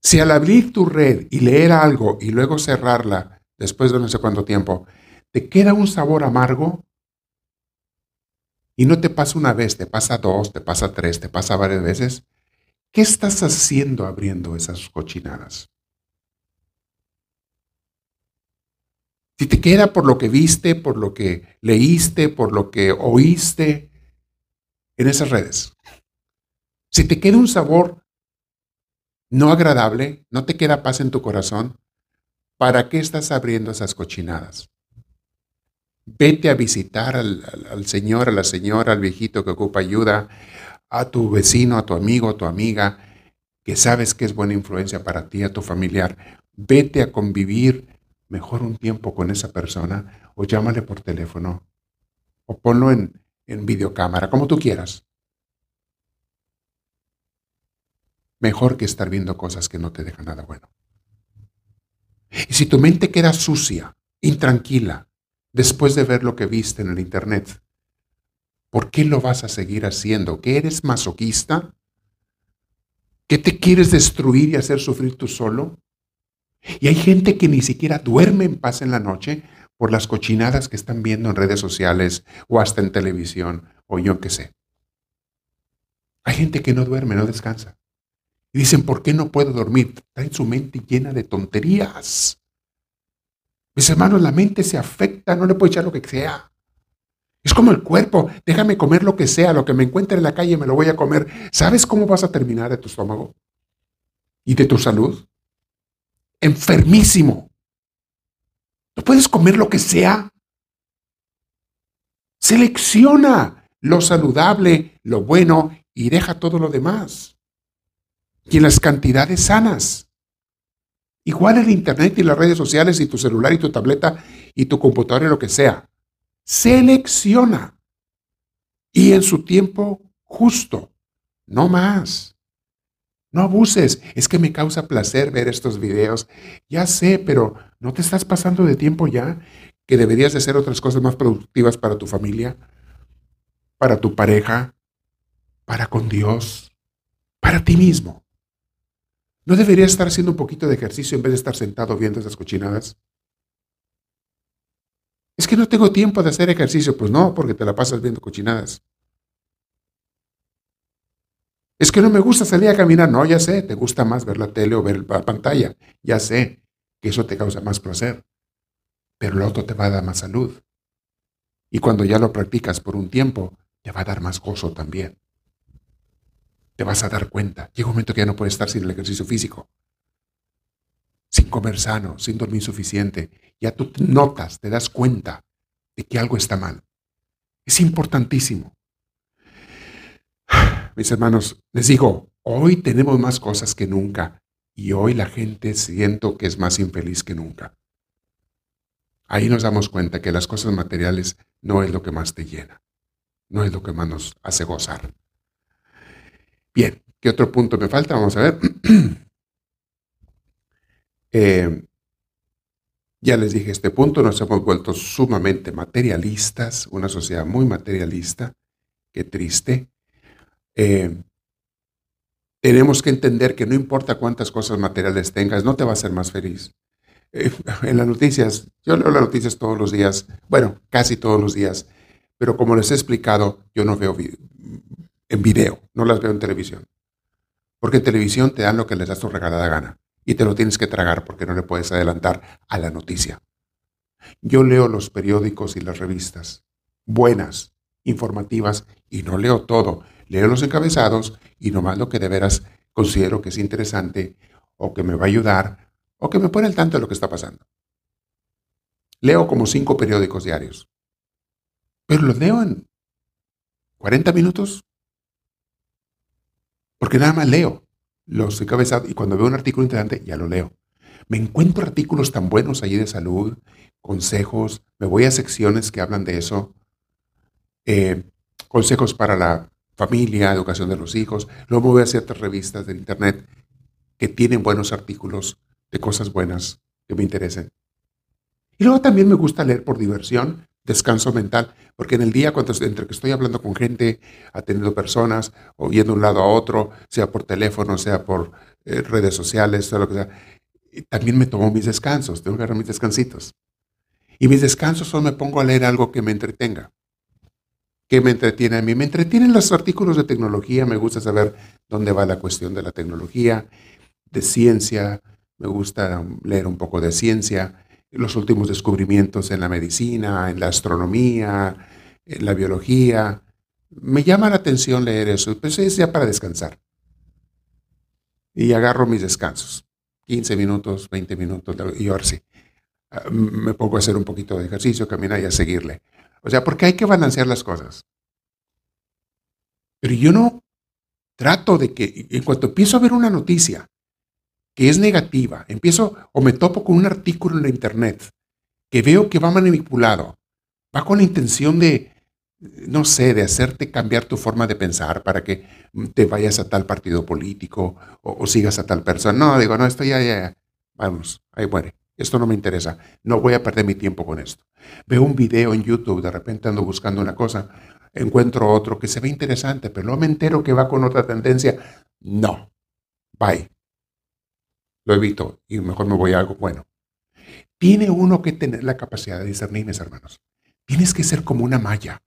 Si al abrir tu red y leer algo y luego cerrarla después de no sé cuánto tiempo, te queda un sabor amargo y no te pasa una vez, te pasa dos, te pasa tres, te pasa varias veces, ¿qué estás haciendo abriendo esas cochinadas? Si te queda por lo que viste, por lo que leíste, por lo que oíste en esas redes, si te queda un sabor no agradable, no te queda paz en tu corazón, ¿para qué estás abriendo esas cochinadas? Vete a visitar al, señor, a la señora, al viejito que ocupa ayuda, a tu vecino, a tu amigo, a tu amiga, que sabes que es buena influencia para ti, a tu familiar. Vete a convivir mejor un tiempo con esa persona o llámale por teléfono o ponlo en, en videocámara, como tú quieras. mejor que estar viendo cosas que no te dejan nada bueno. Y si tu mente queda sucia, intranquila, después de ver lo que viste en el Internet, ¿por qué lo vas a seguir haciendo? ¿Que eres masoquista? ¿Que te quieres destruir y hacer sufrir tú solo? Y hay gente que ni siquiera duerme en paz en la noche por las cochinadas que están viendo en redes sociales o hasta en televisión o yo qué sé. Hay gente que no duerme, no descansa. Y dicen, ¿por qué no puedo dormir? Está en su mente llena de tonterías. Mis hermanos, la mente se afecta, no le puedo echar lo que sea. Es como el cuerpo, déjame comer lo que sea, lo que me encuentre en la calle me lo voy a comer. ¿Sabes cómo vas a terminar de tu estómago? ¿Y de tu salud? Enfermísimo. No puedes comer lo que sea. Selecciona lo saludable, lo bueno y deja todo lo demás y en las cantidades sanas. Igual el Internet y las redes sociales y tu celular y tu tableta y tu computadora y lo que sea. Selecciona. Y en su tiempo justo. No más. No abuses. Es que me causa placer ver estos videos. Ya sé, pero ¿no te estás pasando de tiempo ya? Que deberías de hacer otras cosas más productivas para tu familia, para tu pareja, para con Dios, para ti mismo. ¿No deberías estar haciendo un poquito de ejercicio en vez de estar sentado viendo esas cochinadas? Es que no tengo tiempo de hacer ejercicio. Pues no, porque te la pasas viendo cochinadas. Es que no me gusta salir a caminar. No, ya sé, te gusta más ver la tele o ver la pantalla. Ya sé que eso te causa más placer. Pero lo otro te va a dar más salud. Y cuando ya lo practicas por un tiempo, te va a dar más gozo también te vas a dar cuenta. Llega un momento que ya no puedes estar sin el ejercicio físico, sin comer sano, sin dormir suficiente. Ya tú notas, te das cuenta de que algo está mal. Es importantísimo. Mis hermanos, les digo, hoy tenemos más cosas que nunca y hoy la gente siento que es más infeliz que nunca. Ahí nos damos cuenta que las cosas materiales no es lo que más te llena, no es lo que más nos hace gozar. Bien, ¿qué otro punto me falta? Vamos a ver. Eh, ya les dije este punto, nos hemos vuelto sumamente materialistas, una sociedad muy materialista, qué triste. Eh, tenemos que entender que no importa cuántas cosas materiales tengas, no te va a hacer más feliz. Eh, en las noticias, yo leo las noticias todos los días, bueno, casi todos los días, pero como les he explicado, yo no veo en video, no las veo en televisión. Porque en televisión te dan lo que les da tu regalada gana y te lo tienes que tragar porque no le puedes adelantar a la noticia. Yo leo los periódicos y las revistas, buenas, informativas, y no leo todo. Leo los encabezados y nomás lo que de veras considero que es interesante o que me va a ayudar o que me pone al tanto de lo que está pasando. Leo como cinco periódicos diarios, pero los leo en 40 minutos, porque nada más leo los encabezados y cuando veo un artículo interesante ya lo leo. Me encuentro artículos tan buenos allí de salud, consejos, me voy a secciones que hablan de eso, eh, consejos para la familia, educación de los hijos, luego me voy a ciertas revistas de internet que tienen buenos artículos de cosas buenas que me interesen. Y luego también me gusta leer por diversión, descanso mental, porque en el día, cuando, entre que estoy hablando con gente, atendiendo personas, o yendo de un lado a otro, sea por teléfono, sea por eh, redes sociales, que también me tomo mis descansos, tengo que agarrar mis descansitos. Y mis descansos son me pongo a leer algo que me entretenga. ¿Qué me entretiene a mí? Me entretienen los artículos de tecnología, me gusta saber dónde va la cuestión de la tecnología, de ciencia, me gusta leer un poco de ciencia, los últimos descubrimientos en la medicina, en la astronomía, en la biología. Me llama la atención leer eso, pues es ya para descansar. Y agarro mis descansos, 15 minutos, 20 minutos, y ahora sí, ah, me pongo a hacer un poquito de ejercicio, caminar y a seguirle. O sea, porque hay que balancear las cosas. Pero yo no trato de que, en cuanto empiezo a ver una noticia que es negativa, empiezo o me topo con un artículo en la internet que veo que va manipulado, va con la intención de, no sé, de hacerte cambiar tu forma de pensar para que te vayas a tal partido político o, sigas a tal persona. No, digo, no, esto ya, ya, ya, vamos, ahí muere. Esto no me interesa. No voy a perder mi tiempo con esto. Veo un video en YouTube, de repente ando buscando una cosa, encuentro otro que se ve interesante, pero no me entero que va con otra tendencia. No. Bye. Lo evito y mejor me voy a algo bueno. Tiene uno que tener la capacidad de discernir, mis hermanos. Tienes que ser como una malla.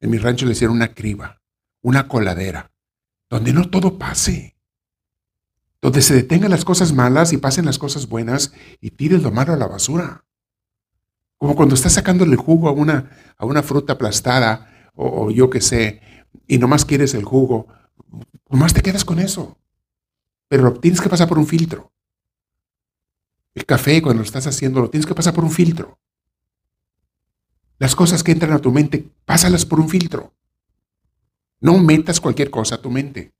En mi rancho le hicieron una criba, una coladera, donde no todo pase donde se detengan las cosas malas y pasen las cosas buenas y tires lo malo a la basura. Como cuando estás sacándole el jugo a una, a una fruta aplastada o, yo qué sé, y nomás quieres el jugo, nomás te quedas con eso. Pero tienes que pasar por un filtro. El café, cuando lo estás haciendo, lo tienes que pasar por un filtro. Las cosas que entran a tu mente, pásalas por un filtro. No metas cualquier cosa a tu mente.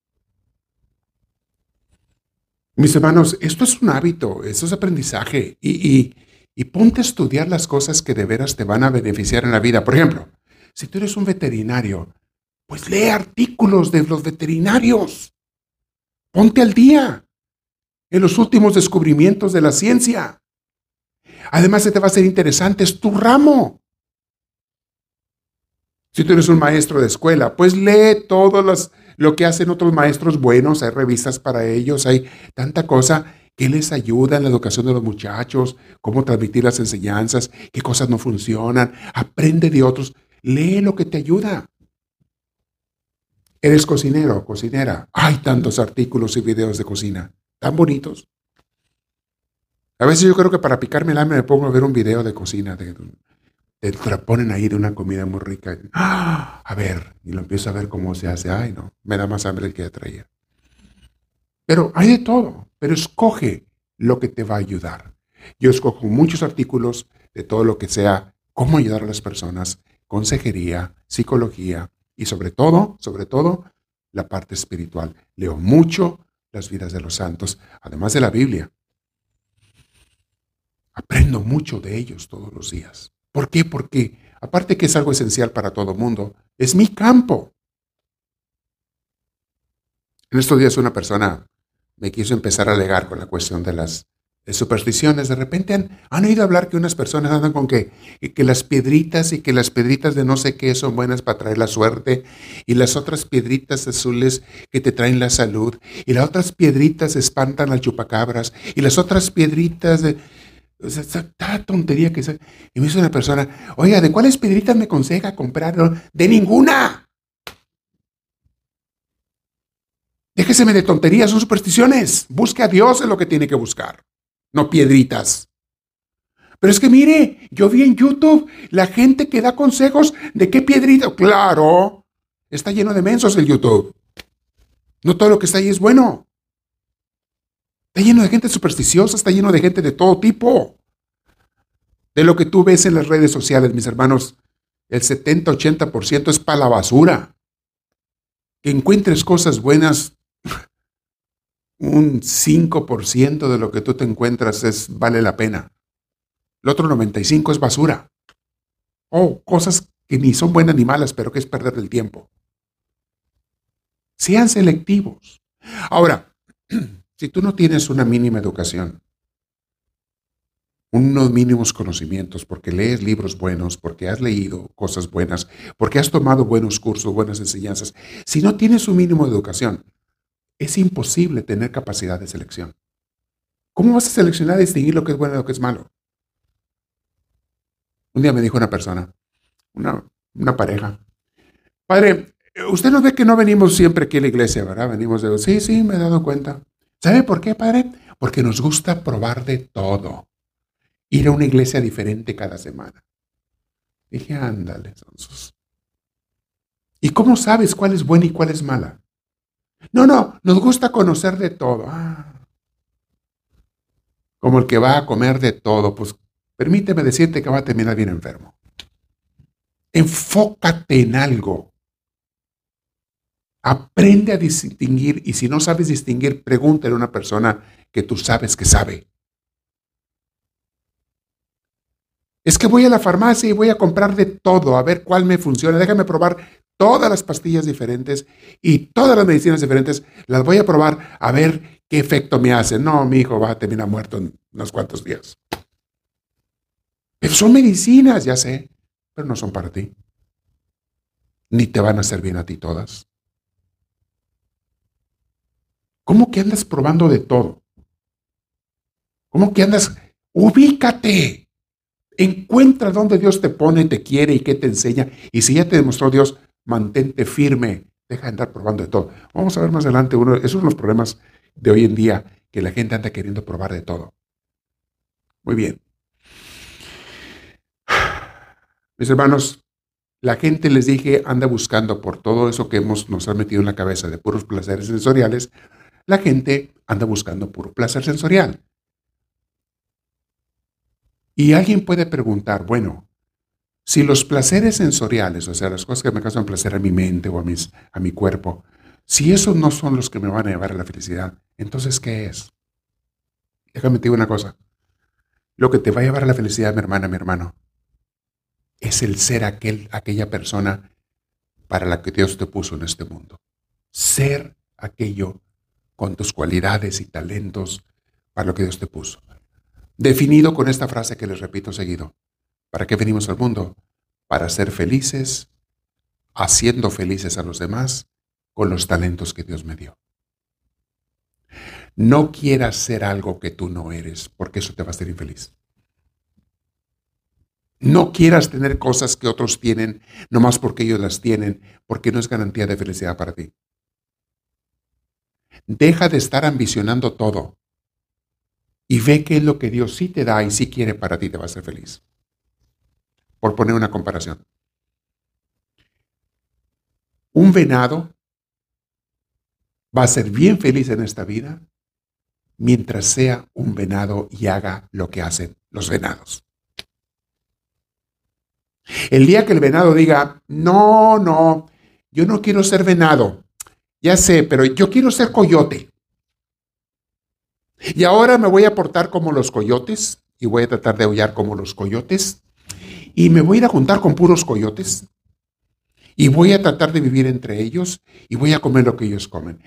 Mis hermanos, esto es un hábito, esto es aprendizaje y, y, ponte a estudiar las cosas que de veras te van a beneficiar en la vida. Por ejemplo, si tú eres un veterinario, pues lee artículos de los veterinarios. Ponte al día en los últimos descubrimientos de la ciencia. Además, se te va a ser interesante, es tu ramo. Si tú eres un maestro de escuela, pues lee todas las lo que hacen otros maestros buenos, hay revistas para ellos, hay tanta cosa que les ayuda en la educación de los muchachos, cómo transmitir las enseñanzas, qué cosas no funcionan, aprende de otros, lee lo que te ayuda. Eres cocinero, cocinera. Hay tantos artículos y videos de cocina, tan bonitos. A veces yo creo que para picarme el hambre me pongo a ver un video de cocina, de te ponen ahí de una comida muy rica. ¡Ah! A ver, y lo empiezo a ver cómo se hace. Ay, no, me da más hambre el que ya traía. Pero hay de todo, pero escoge lo que te va a ayudar. Yo escojo muchos artículos de todo lo que sea cómo ayudar a las personas, consejería, psicología y sobre todo, sobre todo, la parte espiritual. Leo mucho las vidas de los santos, además de la Biblia. Aprendo mucho de ellos todos los días. ¿Por qué? Porque aparte que es algo esencial para todo el mundo, es mi campo. En estos días una persona me quiso empezar a alegar con la cuestión de las supersticiones. De repente han, oído hablar que unas personas andan con que, que las piedritas y que las piedritas de no sé qué son buenas para traer la suerte y las otras piedritas azules que te traen la salud y las otras piedritas espantan al chupacabras y las otras piedritas de... O sea, esta tontería que es. Y me dice una persona, oiga, ¿de cuáles piedritas me aconseja comprar? De ninguna. Déjeseme de tonterías, son supersticiones. Busque a Dios en lo que tiene que buscar, no piedritas. Pero es que mire, yo vi en YouTube la gente que da consejos de qué piedrita. Claro, está lleno de mensos el YouTube. No todo lo que está ahí es bueno. Está lleno de gente supersticiosa, está lleno de gente de todo tipo. De lo que tú ves en las redes sociales, mis hermanos, el 70-80% es para la basura. Que encuentres cosas buenas, un 5% de lo que tú te encuentras es, vale la pena. El otro 95% es basura. O cosas que ni son buenas ni malas, pero que es perder el tiempo. Sean selectivos. Ahora, Si tú no tienes una mínima educación, unos mínimos conocimientos, porque lees libros buenos, porque has leído cosas buenas, porque has tomado buenos cursos, buenas enseñanzas, si no tienes un mínimo de educación, es imposible tener capacidad de selección. ¿Cómo vas a seleccionar y distinguir lo que es bueno y lo que es malo? Un día me dijo una persona, una, una pareja, padre, usted nos ve que no venimos siempre aquí a la iglesia, ¿verdad? Venimos de, sí, sí, me he dado cuenta. ¿Sabe por qué, padre? Porque nos gusta probar de todo ir a una iglesia diferente cada semana. Dije, ándale, sonsos. ¿Y cómo sabes cuál es buena y cuál es mala? No, no, nos gusta conocer de todo. Ah. Como el que va a comer de todo, pues permíteme decirte que va a terminar bien enfermo. Enfócate en algo. Aprende a distinguir y si no sabes distinguir, pregúntale a una persona que tú sabes que sabe. Es que voy a la farmacia y voy a comprar de todo, a ver cuál me funciona. Déjame probar todas las pastillas diferentes y todas las medicinas diferentes. Las voy a probar a ver qué efecto me hace. No, mi hijo va a terminar muerto en unos cuantos días. Pero son medicinas, ya sé, pero no son para ti. Ni te van a hacer bien a ti todas. ¿Cómo que andas probando de todo? ¿Cómo que andas? Ubícate. Encuentra dónde Dios te pone, te quiere y qué te enseña. Y si ya te demostró Dios, mantente firme. Deja de andar probando de todo. Vamos a ver más adelante uno. Esos los problemas de hoy en día, que la gente anda queriendo probar de todo. Muy bien. Mis hermanos, la gente les dije anda buscando por todo eso que hemos, nos ha metido en la cabeza de puros placeres sensoriales. La gente anda buscando puro placer sensorial. Y alguien puede preguntar, bueno, si los placeres sensoriales, o sea, las cosas que me causan placer a mi mente o a, a mi cuerpo, si esos no son los que me van a llevar a la felicidad, entonces, ¿qué es? Déjame decir una cosa. Lo que te va a llevar a la felicidad, mi hermana, mi hermano, es el ser aquel, aquella persona para la que Dios te puso en este mundo. Ser aquello con tus cualidades y talentos para lo que Dios te puso definido con esta frase que les repito seguido. ¿Para qué venimos al mundo? Para ser felices, haciendo felices a los demás con los talentos que Dios me dio. No quieras ser algo que tú no eres, porque eso te va a hacer infeliz. No quieras tener cosas que otros tienen, nomás porque ellos las tienen, porque no es garantía de felicidad para ti. Deja de estar ambicionando todo y ve qué es lo que Dios sí te da y sí quiere para ti, te va a hacer feliz. Por poner una comparación. Un venado va a ser bien feliz en esta vida mientras sea un venado y haga lo que hacen los venados. El día que el venado diga, no, no, yo no quiero ser venado, ya sé, pero yo quiero ser coyote. Y ahora me voy a portar como los coyotes y voy a tratar de aullar como los coyotes y me voy a ir a juntar con puros coyotes y voy a tratar de vivir entre ellos y voy a comer lo que ellos comen.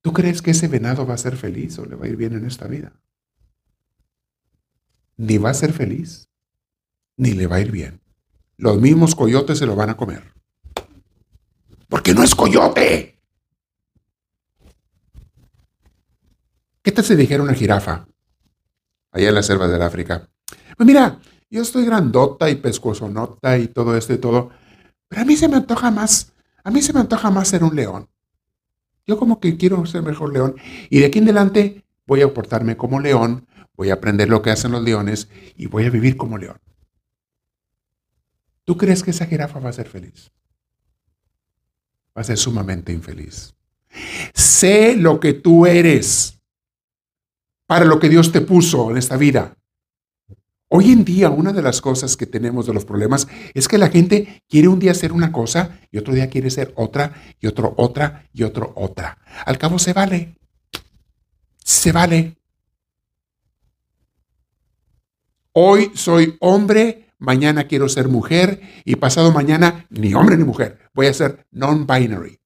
¿Tú crees que ese venado va a ser feliz o le va a ir bien en esta vida? Ni va a ser feliz, ni le va a ir bien. Los mismos coyotes se lo van a comer. Porque no es coyote. ¿Qué tal si dijera una jirafa? Allá en la selva del África. Pues mira, yo estoy grandota y pescuezonota y todo esto y todo, pero a mí se me antoja más, a mí se me antoja más ser un león. Yo como que quiero ser mejor león y de aquí en adelante voy a portarme como león, voy a aprender lo que hacen los leones y voy a vivir como león. ¿Tú crees que esa jirafa va a ser feliz? Va a ser sumamente infeliz. Sé lo que tú eres para lo que Dios te puso en esta vida. Hoy en día una de las cosas que tenemos de los problemas es que la gente quiere un día hacer una cosa y otro día quiere ser otra y otro otra y otro otra. Al cabo se vale. Se vale. Hoy soy hombre, mañana quiero ser mujer y pasado mañana ni hombre ni mujer. Voy a ser non-binary.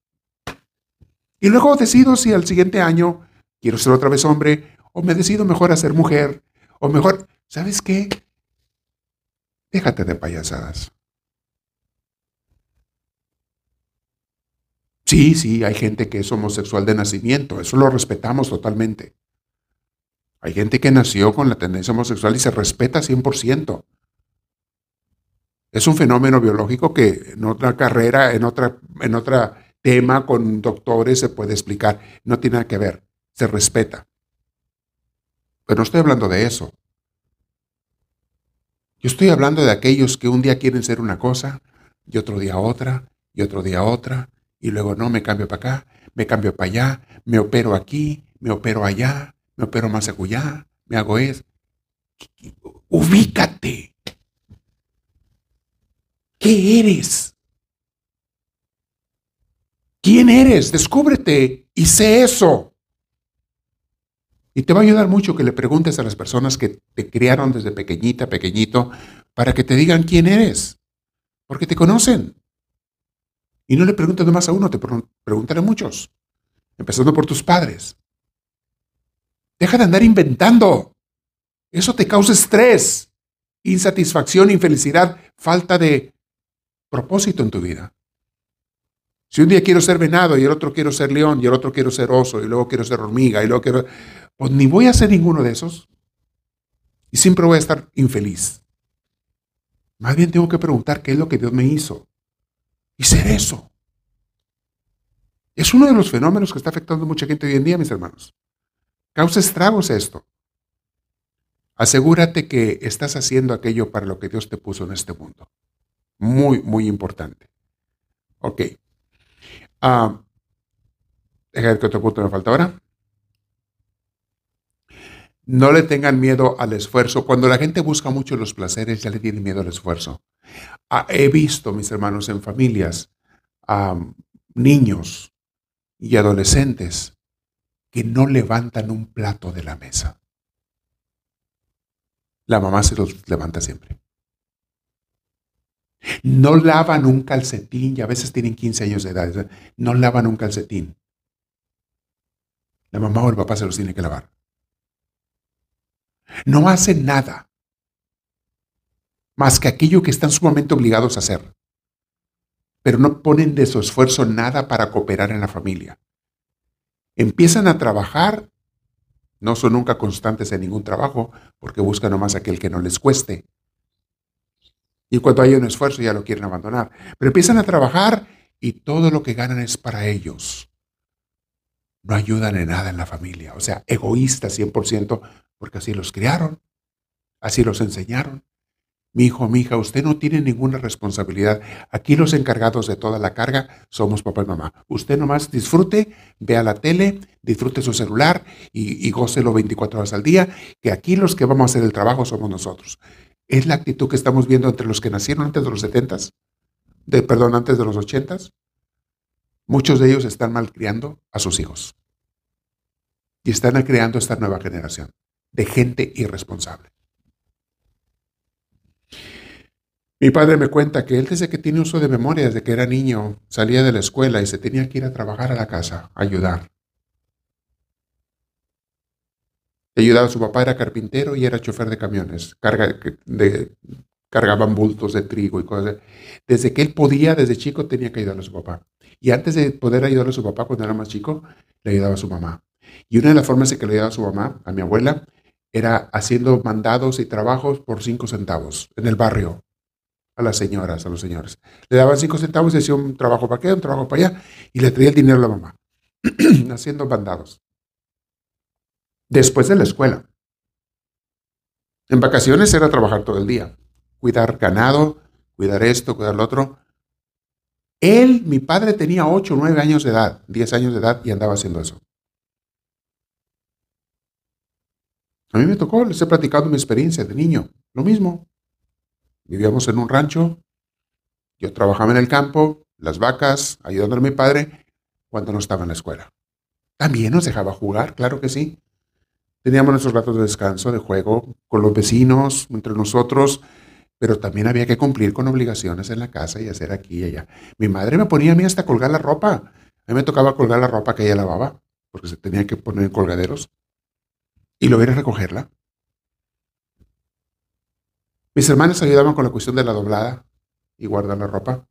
Y luego decido si al siguiente año quiero ser otra vez hombre o me decido mejor a ser mujer, o mejor, ¿sabes qué? Déjate de payasadas. Sí, sí, hay gente que es homosexual de nacimiento, eso lo respetamos totalmente. Hay gente que nació con la tendencia homosexual y se respeta 100%. Es un fenómeno biológico que en otra carrera, en otra, en otro tema con doctores se puede explicar. No tiene nada que ver, se respeta. Pero no estoy hablando de eso. Yo estoy hablando de aquellos que un día quieren ser una cosa y otro día otra y otro día otra y luego no, me cambio para acá, me cambio para allá, me opero aquí, me opero allá, me opero más acullá, me hago eso. Ubícate. ¿Qué eres? ¿Quién eres? Descúbrete y sé eso. Y te va a ayudar mucho que le preguntes a las personas que te criaron desde pequeñita, pequeñito, para que te digan quién eres, porque te conocen. Y no le preguntes nomás a uno, te preguntan a muchos, empezando por tus padres. Deja de andar inventando. Eso te causa estrés, insatisfacción, infelicidad, falta de propósito en tu vida. Si un día quiero ser venado y el otro quiero ser león y el otro quiero ser oso y luego quiero ser hormiga y luego quiero... Pues ni voy a ser ninguno de esos. Y siempre voy a estar infeliz. Más bien tengo que preguntar qué es lo que Dios me hizo y ser eso. Es uno de los fenómenos que está afectando a mucha gente hoy en día, mis hermanos. Causa estragos esto. Asegúrate que estás haciendo aquello para lo que Dios te puso en este mundo. Muy, muy importante. Ok. Uh, ver qué otro punto me falta ahora. No le tengan miedo al esfuerzo. Cuando la gente busca mucho los placeres, ya le tiene miedo al esfuerzo. Ah, he visto, mis hermanos, en familias, a niños y adolescentes que no levantan un plato de la mesa. La mamá se los levanta siempre. No lavan un calcetín y a veces tienen 15 años de edad. No lavan un calcetín. La mamá o el papá se los tiene que lavar. No hacen nada más que aquello que están sumamente obligados a hacer. Pero no ponen de su esfuerzo nada para cooperar en la familia. Empiezan a trabajar, no son nunca constantes en ningún trabajo, porque buscan nomás aquel que no les cueste. Y cuando hay un esfuerzo ya lo quieren abandonar. Pero empiezan a trabajar y todo lo que ganan es para ellos. No ayudan en nada en la familia. O sea, egoístas 100%, porque así los criaron, así los enseñaron. Mi hijo, mi hija, usted no tiene ninguna responsabilidad. Aquí los encargados de toda la carga somos papá y mamá. Usted nomás disfrute, vea la tele, disfrute su celular y, y gócelo 24 horas al día, que aquí los que vamos a hacer el trabajo somos nosotros. Es la actitud que estamos viendo entre los que nacieron antes de los 70, de, perdón, antes de los 80. Muchos de ellos están malcriando a sus hijos. Y están creando esta nueva generación de gente irresponsable. Mi padre me cuenta que él desde que tiene uso de memoria, desde que era niño, salía de la escuela y se tenía que ir a trabajar a la casa, a ayudar. Ayudaba a su papá, era carpintero y era chofer de camiones. Carga, de, cargaban bultos de trigo y cosas. Desde que él podía, desde chico, tenía que ayudarle a su papá. Y antes de poder ayudarle a su papá, cuando era más chico, le ayudaba a su mamá. Y una de las formas en que le ayudaba a su mamá, a mi abuela, era haciendo mandados y trabajos por cinco centavos en el barrio a las señoras, a los señores. Le daban cinco centavos y hacía un trabajo para acá, un trabajo para allá, y le traía el dinero a la mamá, haciendo bandados. Después de la escuela. En vacaciones era trabajar todo el día, cuidar ganado, cuidar esto, cuidar lo otro. Él, mi padre, tenía 8, 9 años de edad, 10 años de edad y andaba haciendo eso. A mí me tocó, les he platicado mi experiencia de niño, lo mismo. Vivíamos en un rancho, yo trabajaba en el campo, las vacas, ayudando a mi padre cuando no estaba en la escuela. También nos dejaba jugar, claro que sí. Teníamos nuestros ratos de descanso, de juego con los vecinos, entre nosotros, pero también había que cumplir con obligaciones en la casa y hacer aquí y allá. Mi madre me ponía a mí hasta colgar la ropa. A mí me tocaba colgar la ropa que ella lavaba, porque se tenía que poner en colgaderos, y luego ir a recogerla. Mis hermanas ayudaban con la cuestión de la doblada y guardar la ropa.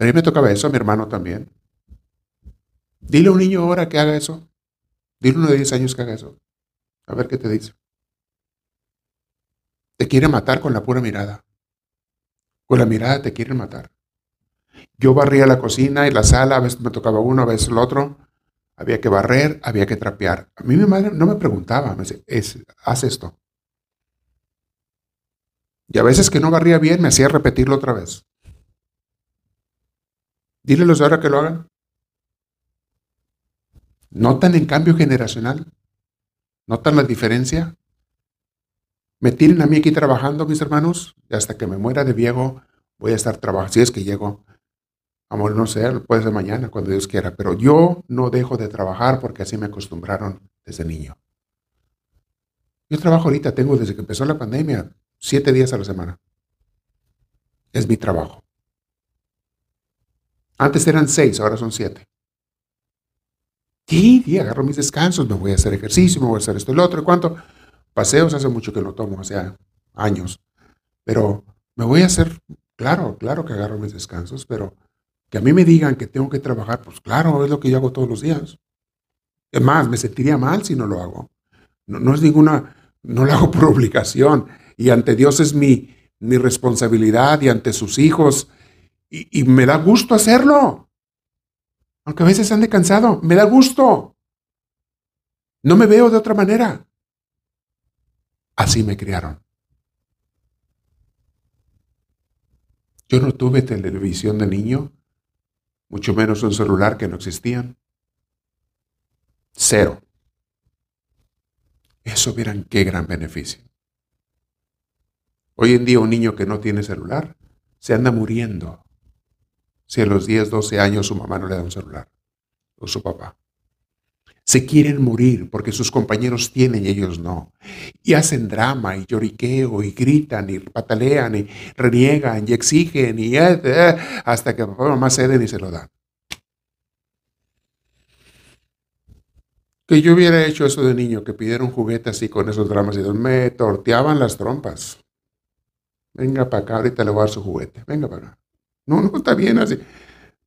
A mí me tocaba eso, a mi hermano también. Dile a un niño ahora que haga eso. Dile a uno de 10 años que haga eso. A ver qué te dice. Te quiere matar con la pura mirada. Con la mirada te quieren matar. Yo barría la cocina y la sala, a veces me tocaba uno, a veces el otro. Había que barrer, había que trapear. A mí mi madre no me preguntaba, me decía, haz esto. Y a veces que no barría bien, me hacía repetirlo otra vez. Dílelos ahora que lo hagan. ¿Notan el cambio generacional? ¿Notan la diferencia? Me tienen a mí aquí trabajando, mis hermanos, y hasta que me muera de viejo voy a estar trabajando. Si es que llego, amor, no sé, puede ser mañana, cuando Dios quiera, pero yo no dejo de trabajar porque así me acostumbraron desde niño. Yo trabajo ahorita, tengo desde que empezó la pandemia, siete días a la semana. Es mi trabajo. Antes eran seis, ahora son siete. Y, agarro mis descansos, me voy a hacer ejercicio, me voy a hacer esto y lo otro. ¿Cuánto? Paseos hace mucho que lo tomo, hace años. Pero me voy a hacer, claro, claro que agarro mis descansos, pero que a mí me digan que tengo que trabajar, pues claro, es lo que yo hago todos los días. Es más, me sentiría mal si no lo hago. No, no es ninguna, no lo hago por obligación. Y ante Dios es mi, mi responsabilidad y ante sus hijos. Y, y me da gusto hacerlo. Aunque a veces ande cansado, me da gusto. No me veo de otra manera. Así me criaron. Yo no tuve televisión de niño, mucho menos un celular que no existían. Cero. Eso vieran qué gran beneficio. Hoy en día un niño que no tiene celular se anda muriendo si a los 10, 12 años su mamá no le da un celular o su papá. Se quieren morir porque sus compañeros tienen y ellos no. Y hacen drama y lloriqueo y gritan y patalean y reniegan y exigen y eh, eh, hasta que papá y mamá ceden y se lo dan. Que yo hubiera hecho eso de niño, que pidieron juguete así con esos dramas y me torteaban las trompas. Venga para acá, ahorita le voy a dar su juguete. Venga para acá. No, no, está bien así.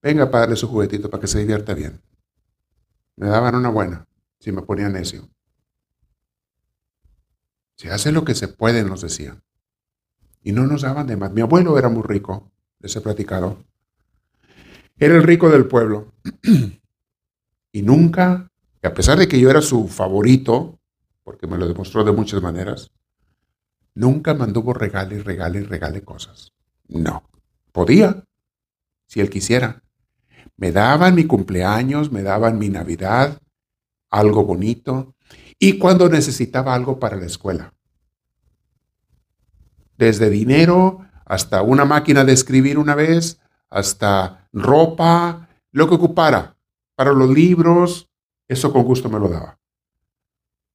Venga para darle su juguetito para que se divierta bien. Me daban una buena si me ponía necio. Se hace lo que se puede, nos decían. Y no nos daban de más. Mi abuelo era muy rico, les he platicado. Era el rico del pueblo. y nunca, a pesar de que yo era su favorito, porque me lo demostró de muchas maneras, nunca me anduvo regale regale regale cosas. No. Podía, si él quisiera. Me daban mi cumpleaños, me daban mi Navidad, algo bonito, y cuando necesitaba algo para la escuela. Desde dinero hasta una máquina de escribir una vez, hasta ropa, lo que ocupara. Para los libros, eso con gusto me lo daba.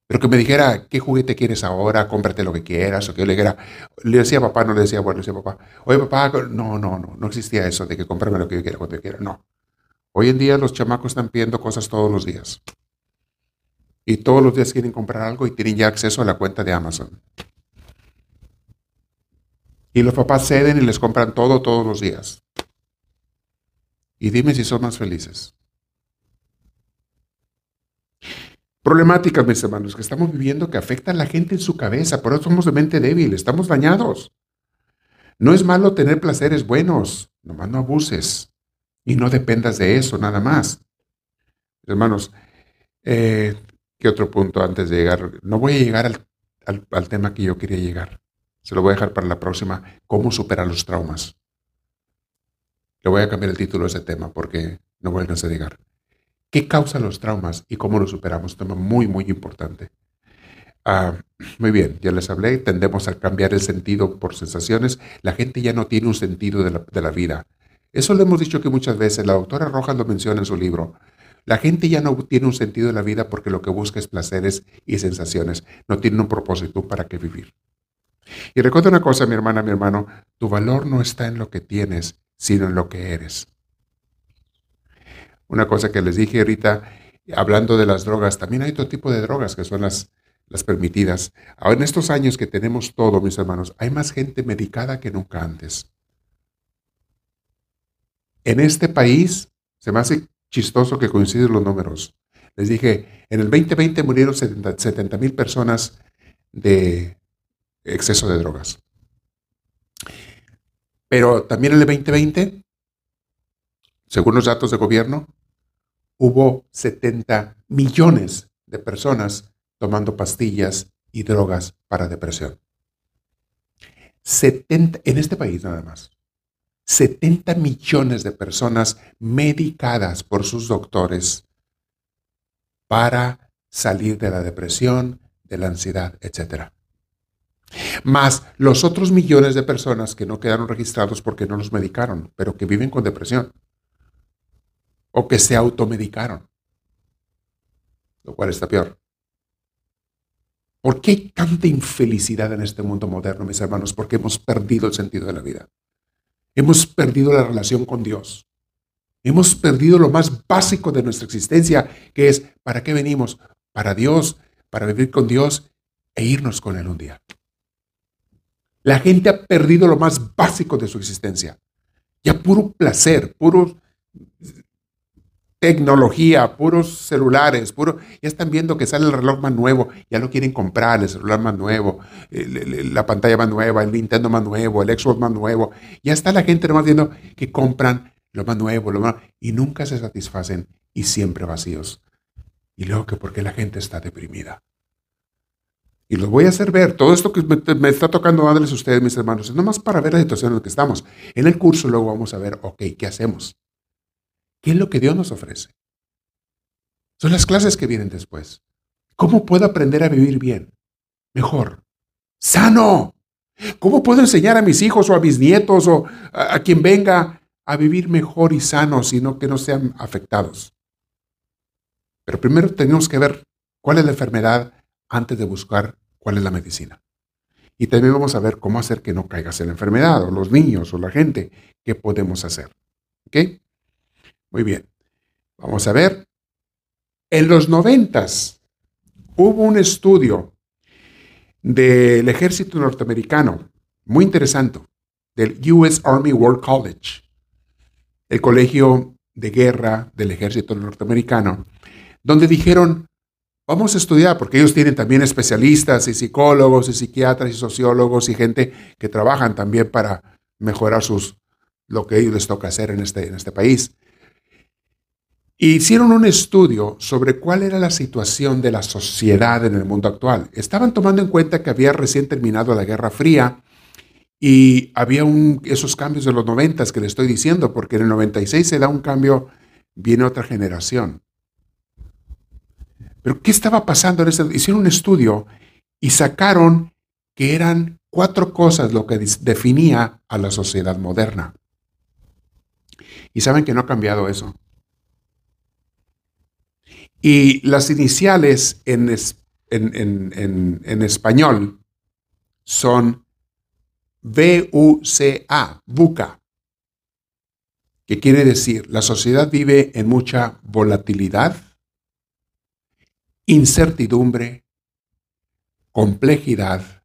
Pero que me dijera, ¿qué juguete quieres ahora? Cómprate lo que quieras. O que yo le dijera, le decía papá, no le decía bueno, le decía papá, oye papá, no, no, no, no existía eso de que cómprame lo que yo quiera cuando yo quiera. No. Hoy en día los chamacos están pidiendo cosas todos los días. Y todos los días quieren comprar algo y tienen ya acceso a la cuenta de Amazon. Y los papás ceden y les compran todo todos los días. Y dime si son más felices. Problemática, mis hermanos, que estamos viviendo que afecta a la gente en su cabeza. Por eso somos de mente débil, estamos dañados. No es malo tener placeres buenos, nomás no abuses. Y no dependas de eso, nada más. Hermanos, eh, ¿qué otro punto antes de llegar? No voy a llegar al, al tema que yo quería llegar. Se lo voy a dejar para la próxima. ¿Cómo superar los traumas? Le voy a cambiar el título de ese tema porque no voy a alcanzar a llegar. ¿Qué causa los traumas y cómo los superamos? Tema muy, muy importante. Ah, muy bien, ya les hablé, tendemos a cambiar el sentido por sensaciones. La gente ya no tiene un sentido de la, de la vida. Eso lo hemos dicho que muchas veces, la doctora Rojas lo menciona en su libro. La gente ya no tiene un sentido de la vida porque lo que busca es placeres y sensaciones. No tiene un propósito para qué vivir. Y recuerda una cosa, mi hermana, mi hermano, tu valor no está en lo que tienes, sino en lo que eres. Una cosa que les dije ahorita, hablando de las drogas, también hay otro tipo de drogas que son las, las permitidas. Ahora, en estos años que tenemos todo, mis hermanos, hay más gente medicada que nunca antes. En este país, se me hace chistoso que coinciden los números. Les dije, en el 2020 murieron 70 mil personas de exceso de drogas. Pero también en el 2020, según los datos de gobierno, hubo 70 millones de personas tomando pastillas y drogas para depresión. 70, en este país nada más. 70 millones de personas medicadas por sus doctores para salir de la depresión, de la ansiedad, etc. Más los otros millones de personas que no quedaron registrados porque no los medicaron, pero que viven con depresión o que se automedicaron, lo cual está peor. ¿Por qué hay tanta infelicidad en este mundo moderno, mis hermanos? Porque hemos perdido el sentido de la vida. Hemos perdido la relación con Dios. Hemos perdido lo más básico de nuestra existencia, que es, ¿para qué venimos? Para Dios, para vivir con Dios e irnos con Él un día. La gente ha perdido lo más básico de su existencia. Ya puro placer, puro tecnología, puros celulares, puro, ya están viendo que sale el reloj más nuevo, ya lo quieren comprar, el celular más nuevo, la pantalla más nueva, el Nintendo más nuevo, el Xbox más nuevo. Ya está la gente nomás viendo que compran lo más nuevo, lo más, y nunca se satisfacen y siempre vacíos. Y luego que porque la gente está deprimida. Y los voy a hacer ver. Todo esto que me, está tocando darles a ustedes, mis hermanos, es nomás para ver la situación en la que estamos. En el curso luego vamos a ver, ok, ¿qué hacemos? ¿Qué es lo que Dios nos ofrece? Son las clases que vienen después. ¿Cómo puedo aprender a vivir bien? Mejor. Sano. ¿Cómo puedo enseñar a mis hijos o a mis nietos o a, quien venga a vivir mejor y sano, sino que no sean afectados? Pero primero tenemos que ver cuál es la enfermedad antes de buscar cuál es la medicina. Y también vamos a ver cómo hacer que no caigas en la enfermedad, o los niños, o la gente, qué podemos hacer. ¿Ok? Muy bien. Vamos a ver. En los noventas hubo un estudio del ejército norteamericano, muy interesante, del US Army War College, el colegio de guerra del ejército norteamericano, donde dijeron, vamos a estudiar, porque ellos tienen también especialistas y psicólogos y psiquiatras y sociólogos y gente que trabajan también para mejorar sus, lo que ellos les toca hacer en este, en este país hicieron un estudio sobre cuál era la situación de la sociedad en el mundo actual. Estaban tomando en cuenta que había recién terminado la Guerra Fría y había esos cambios de los noventas que le estoy diciendo, porque en el 96 se da un cambio, viene otra generación. Pero ¿qué estaba pasando en ese? Hicieron un estudio y sacaron que eran cuatro cosas lo que definía a la sociedad moderna. Y saben que no ha cambiado eso. Y las iniciales en, en, español son VUCA, que quiere decir la sociedad vive en mucha volatilidad, incertidumbre, complejidad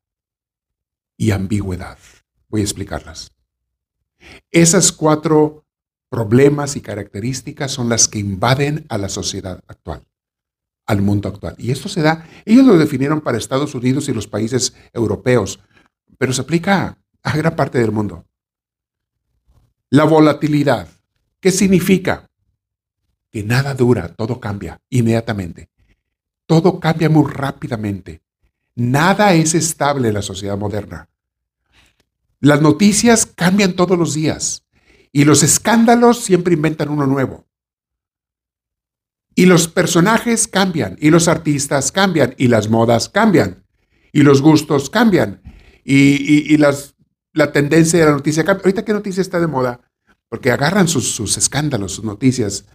y ambigüedad. Voy a explicarlas. Esas cuatro problemas y características son las que invaden a la sociedad actual al mundo actual. Y esto se da, ellos lo definieron para Estados Unidos y los países europeos, pero se aplica a gran parte del mundo. La volatilidad, ¿qué significa? Que nada dura, todo cambia inmediatamente. Todo cambia muy rápidamente. Nada es estable en la sociedad moderna. Las noticias cambian todos los días y los escándalos siempre inventan uno nuevo. Y los personajes cambian, y los artistas cambian, y las modas cambian, y los gustos cambian, y, las, la tendencia de la noticia cambia. Ahorita, ¿qué noticia está de moda? Porque agarran sus, escándalos, sus noticias.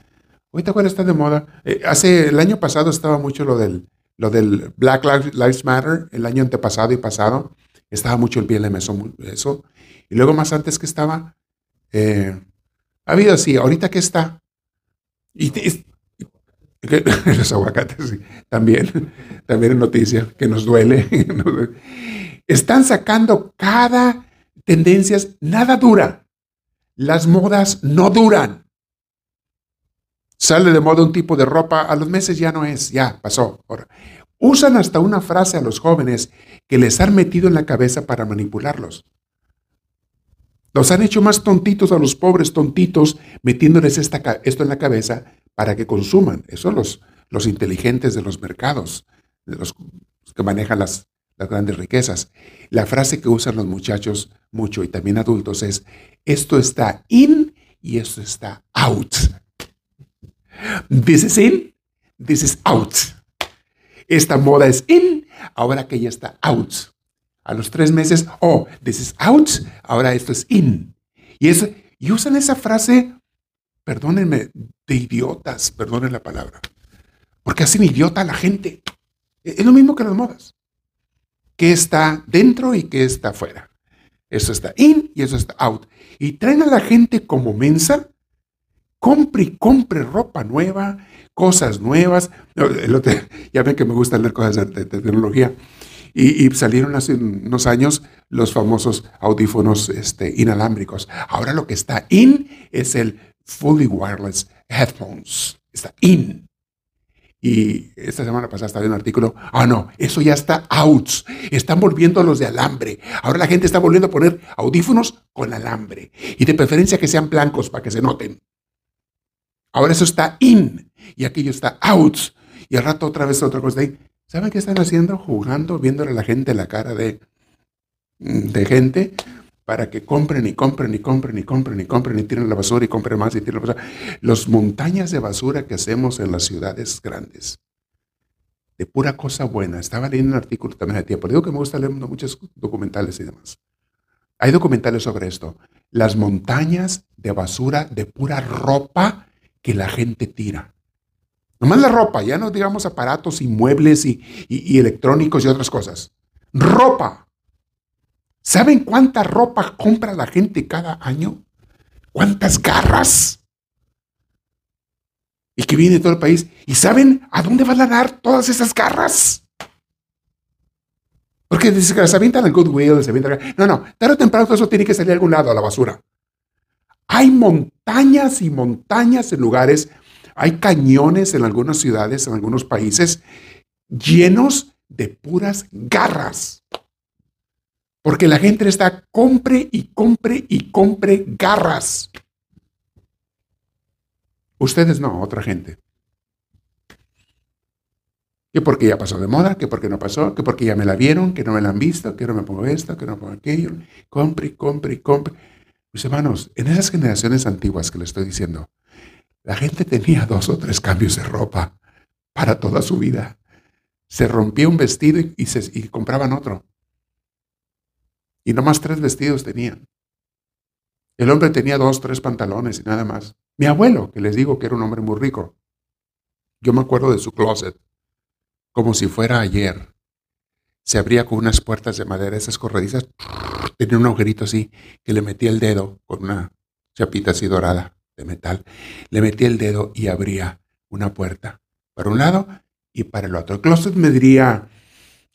Ahorita, ¿cuál está de moda? Eh, hace, el año pasado estaba mucho lo del, lo del Black Lives Matter, el año antepasado y pasado. Estaba mucho el de eso. Y luego más antes que estaba, eh, ha habido así, ahorita que está. Y Los aguacates. También, también es noticia que nos duele. Están sacando cada tendencias, nada dura. Las modas no duran. Sale de moda un tipo de ropa, a los meses ya no es, ya pasó. Usan hasta una frase a los jóvenes que les han metido en la cabeza para manipularlos. Los han hecho más tontitos a los pobres tontitos, metiéndoles esta, esto en la cabeza para que consuman. Eso los, inteligentes de los mercados, de los que manejan las, grandes riquezas. La frase que usan los muchachos mucho y también adultos es, esto está in y esto está out. This is in, this is out. Esta moda es in, ahora que ya está out. A los tres meses, oh, this is out, ahora esto es in. Y usan esa frase, perdónenme, de idiotas, perdonen la palabra, porque hacen idiota a la gente. Es lo mismo que las modas. ¿Qué está dentro y qué está afuera? Eso está in y eso está out. Y traen a la gente como mensa, compre y compre ropa nueva, cosas nuevas. ya ven que me gusta leer cosas de tecnología. Y, salieron hace unos años los famosos audífonos este, inalámbricos. Ahora lo que está in es el fully wireless headphones. Está in. Y esta semana pasada estaba en un artículo, ah, no, eso ya está out. Están volviendo a los de alambre. Ahora la gente está volviendo a poner audífonos con alambre. Y de preferencia que sean blancos para que se noten. Ahora eso está in y aquello está out. Y al rato otra vez otra cosa ahí. ¿Saben qué están haciendo? Jugando, viéndole a la gente la cara de, de gente para que compren y compren y compren y compren y compren y tiren la basura y compren más y tiren la basura. Los montañas de basura que hacemos en las ciudades grandes. De pura cosa buena. Estaba leyendo un artículo también de tiempo. Digo que me gusta leer muchos documentales y demás. Hay documentales sobre esto. Las montañas de basura de pura ropa que la gente tira. Nomás la ropa, ya no digamos aparatos y muebles y, electrónicos y otras cosas. Ropa. ¿Saben cuánta ropa compra la gente cada año? ¿Cuántas garras? Y que viene de todo el país. ¿Y saben a dónde van a dar todas esas garras? Porque dice que se avientan al Goodwill, se avientan... No, no, tarde o temprano todo eso tiene que salir a algún lado, a la basura. Hay montañas y montañas en lugares hay cañones en algunas ciudades, en algunos países, llenos de puras garras. Porque la gente está compre y compre y compre garras. Ustedes no, otra gente. Que porque ya pasó de moda, que porque no pasó, que porque ya me la vieron, que no me la han visto, que no me pongo esto, que no me pongo aquello. Compre, compre, compre. Mis hermanos, en esas generaciones antiguas que les estoy diciendo, la gente tenía dos o tres cambios de ropa para toda su vida. Se rompía un vestido y compraban otro. Y nomás tres vestidos tenían. El hombre tenía dos, tres pantalones y nada más. Mi abuelo, que les digo que era un hombre muy rico, yo me acuerdo de su closet como si fuera ayer. Se abría con unas puertas de madera, esas corredizas, tenía un agujerito así, que le metía el dedo con una chapita así dorada de metal, le metía el dedo y abría una puerta para un lado y para el otro. El closet mediría,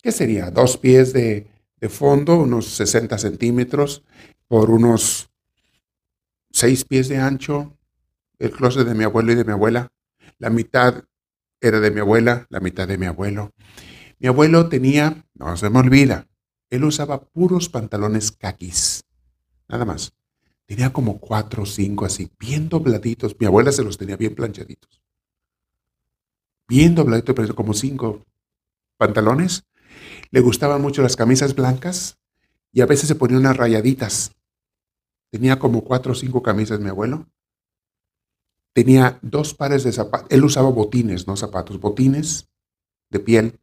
¿qué sería? Dos pies de, fondo, unos 60 centímetros por unos seis pies de ancho. El closet de mi abuelo y de mi abuela. La mitad era de mi abuela, la mitad de mi abuelo. Mi abuelo tenía, no se me olvida, él usaba puros pantalones caquis, nada más. Tenía como cuatro o cinco así, bien dobladitos. Mi abuela se los tenía bien planchaditos. Bien dobladitos, pero como cinco pantalones. Le gustaban mucho las camisas blancas y a veces se ponía unas rayaditas. Tenía como cuatro o cinco camisas mi abuelo. Tenía dos pares de zapatos. Él usaba botines, no zapatos, botines de piel,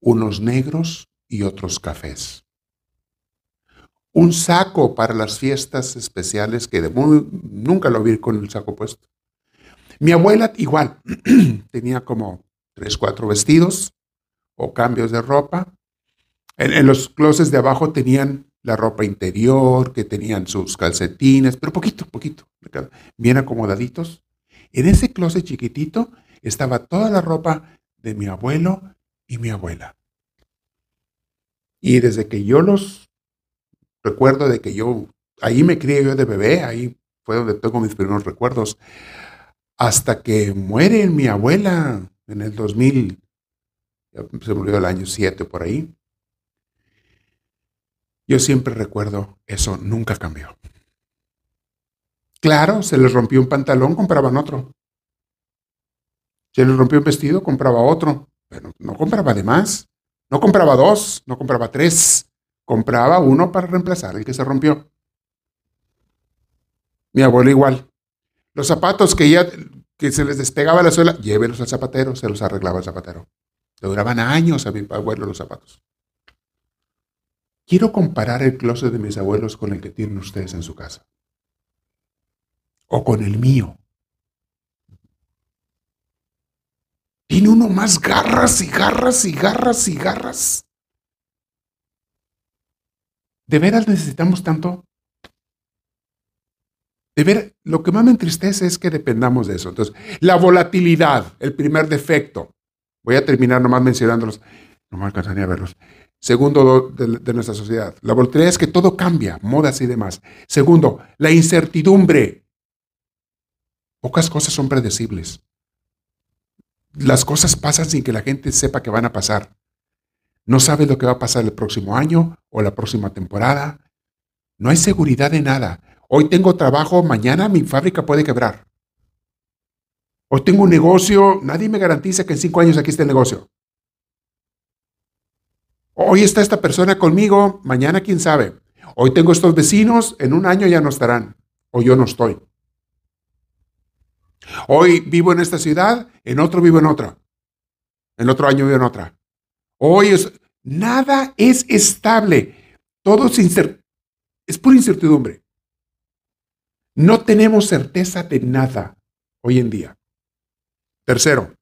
unos negros y otros cafés un saco para las fiestas especiales que de nunca lo vi con el saco puesto. Mi abuela igual, tenía como tres, cuatro vestidos o cambios de ropa. En, los closets de abajo tenían la ropa interior, que tenían sus calcetines, pero poquito, poquito, bien acomodaditos. En ese closet chiquitito estaba toda la ropa de mi abuelo y mi abuela. Y desde que yo los recuerdo de que yo, ahí me crié yo de bebé, ahí fue donde tengo mis primeros recuerdos, hasta que muere mi abuela en el 2000, se murió el año 7 por ahí. Yo siempre recuerdo, eso nunca cambió. Claro, se les rompió un pantalón, compraban otro. Se les rompió un vestido, compraba otro. Pero no compraba de más. No compraba dos, no compraba tres. Compraba uno para reemplazar el que se rompió. Mi abuelo igual. Los zapatos que ya que se les despegaba la suela, llévelos al zapatero, se los arreglaba el zapatero. Le duraban años a mi abuelo los zapatos. Quiero comparar el closet de mis abuelos con el que tienen ustedes en su casa. O con el mío. Tiene uno más garras y garras y garras y garras. ¿De veras necesitamos tanto? De ver, lo que más me entristece es que dependamos de eso. Entonces, la volatilidad, el primer defecto. Voy a terminar nomás mencionándolos. No me alcanzaría a verlos. Segundo de, nuestra sociedad. La volatilidad es que todo cambia, modas y demás. Segundo, la incertidumbre. Pocas cosas son predecibles las cosas pasan sin que la gente sepa que van a pasar. No sabe lo que va a pasar el próximo año o la próxima temporada. No hay seguridad de nada. Hoy tengo trabajo, mañana mi fábrica puede quebrar. Hoy tengo un negocio, nadie me garantiza que en cinco años aquí esté el negocio. Hoy está esta persona conmigo, mañana quién sabe. Hoy tengo estos vecinos, en un año ya no estarán, o yo no estoy. Hoy vivo en esta ciudad, en otro vivo en otra. En otro año vivo en otra. Hoy es, nada es estable. Todo es, es pura incertidumbre. No tenemos certeza de nada hoy en día. Tercero,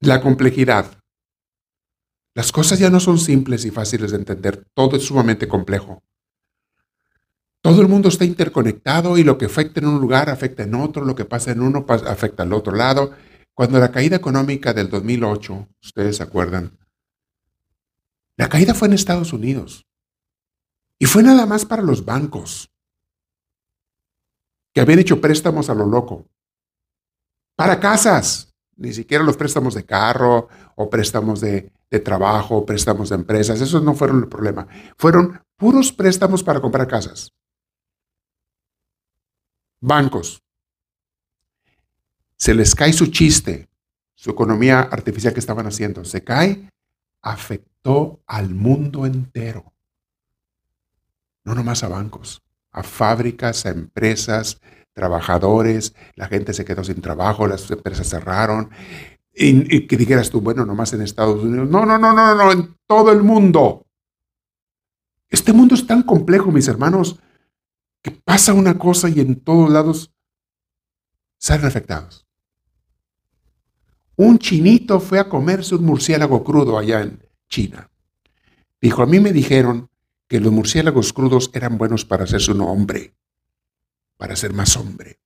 la complejidad. Las cosas ya no son simples y fáciles de entender, todo es sumamente complejo. Todo el mundo está interconectado y lo que afecta en un lugar afecta en otro, lo que pasa en uno afecta al otro lado. Cuando la caída económica del 2008, ustedes se acuerdan, la caída fue en Estados Unidos y fue nada más para los bancos que habían hecho préstamos a lo loco. Para casas, ni siquiera los préstamos de carro o préstamos de, trabajo, préstamos de empresas, esos no fueron el problema. Fueron puros préstamos para comprar casas bancos. Se les cae su chiste, su economía artificial que estaban haciendo. Se cae, afectó al mundo entero. No nomás a bancos, a fábricas, a empresas, trabajadores, la gente se quedó sin trabajo, las empresas cerraron. Y, que dijeras tú, bueno, nomás en Estados Unidos. No, no, no, no, no, en todo el mundo. Este mundo es tan complejo, mis hermanos, que pasa una cosa y en todos lados salen afectados. Un chinito fue a comerse un murciélago crudo allá en China. Dijo, a mí me dijeron que los murciélagos crudos eran buenos para hacerse un hombre, para ser más hombre.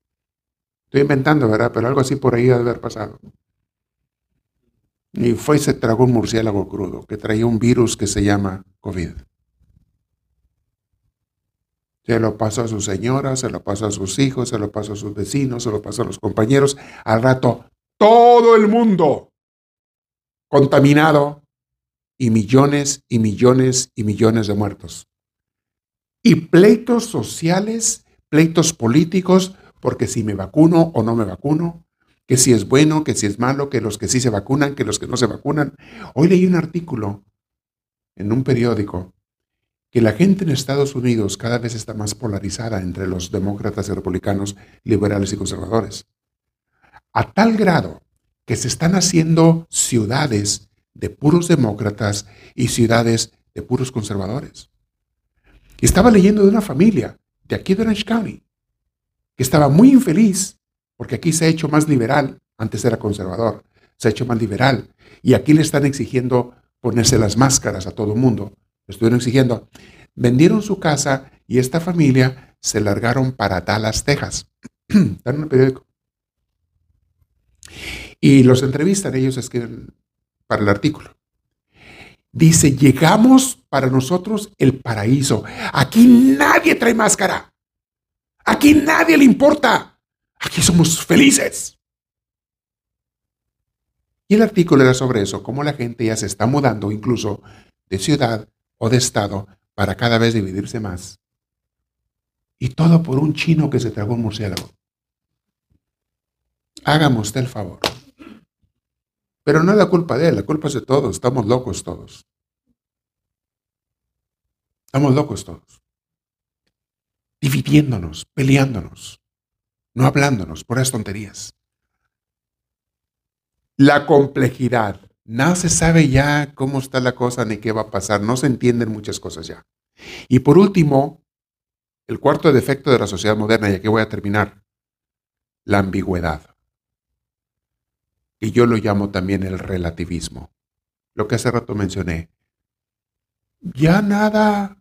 Estoy inventando, ¿verdad? Pero algo así por ahí debe haber pasado. Y fue y se tragó un murciélago crudo que traía un virus que se llama COVID. Se lo pasó a su señora, se lo pasó a sus hijos, se lo pasó a sus vecinos, se lo pasó a los compañeros. Al rato, todo el mundo contaminado y millones y millones y millones de muertos. Y pleitos sociales, pleitos políticos, porque si me vacuno o no me vacuno, que si es bueno, que si es malo, que los que sí se vacunan, que los que no se vacunan. Hoy leí un artículo en un periódico que la gente en Estados Unidos cada vez está más polarizada entre los demócratas y republicanos, liberales y conservadores. A tal grado que se están haciendo ciudades de puros demócratas y ciudades de puros conservadores. estaba leyendo de una familia de aquí de Orange County que estaba muy infeliz porque aquí se ha hecho más liberal, antes era conservador, se ha hecho más liberal y aquí le están exigiendo ponerse las máscaras a todo el mundo estuvieron exigiendo. Vendieron su casa y esta familia se largaron para Dallas, Texas. Están en el periódico. Y los entrevistan, ellos escriben para el artículo. Dice, llegamos para nosotros el paraíso. Aquí nadie trae máscara. Aquí nadie le importa. Aquí somos felices. Y el artículo era sobre eso, cómo la gente ya se está mudando incluso de ciudad o de estado para cada vez dividirse más. Y todo por un chino que se tragó un murciélago. Hágame usted el favor. Pero no es la culpa de él, la culpa es de todos, estamos locos todos. Estamos locos todos. Dividiéndonos, peleándonos, no hablándonos por esas tonterías. La complejidad. No se sabe ya cómo está la cosa ni qué va a pasar. No se entienden muchas cosas ya. Y por último, el cuarto defecto de la sociedad moderna, y aquí voy a terminar, la ambigüedad. Y yo lo llamo también el relativismo. Lo que hace rato mencioné. Ya nada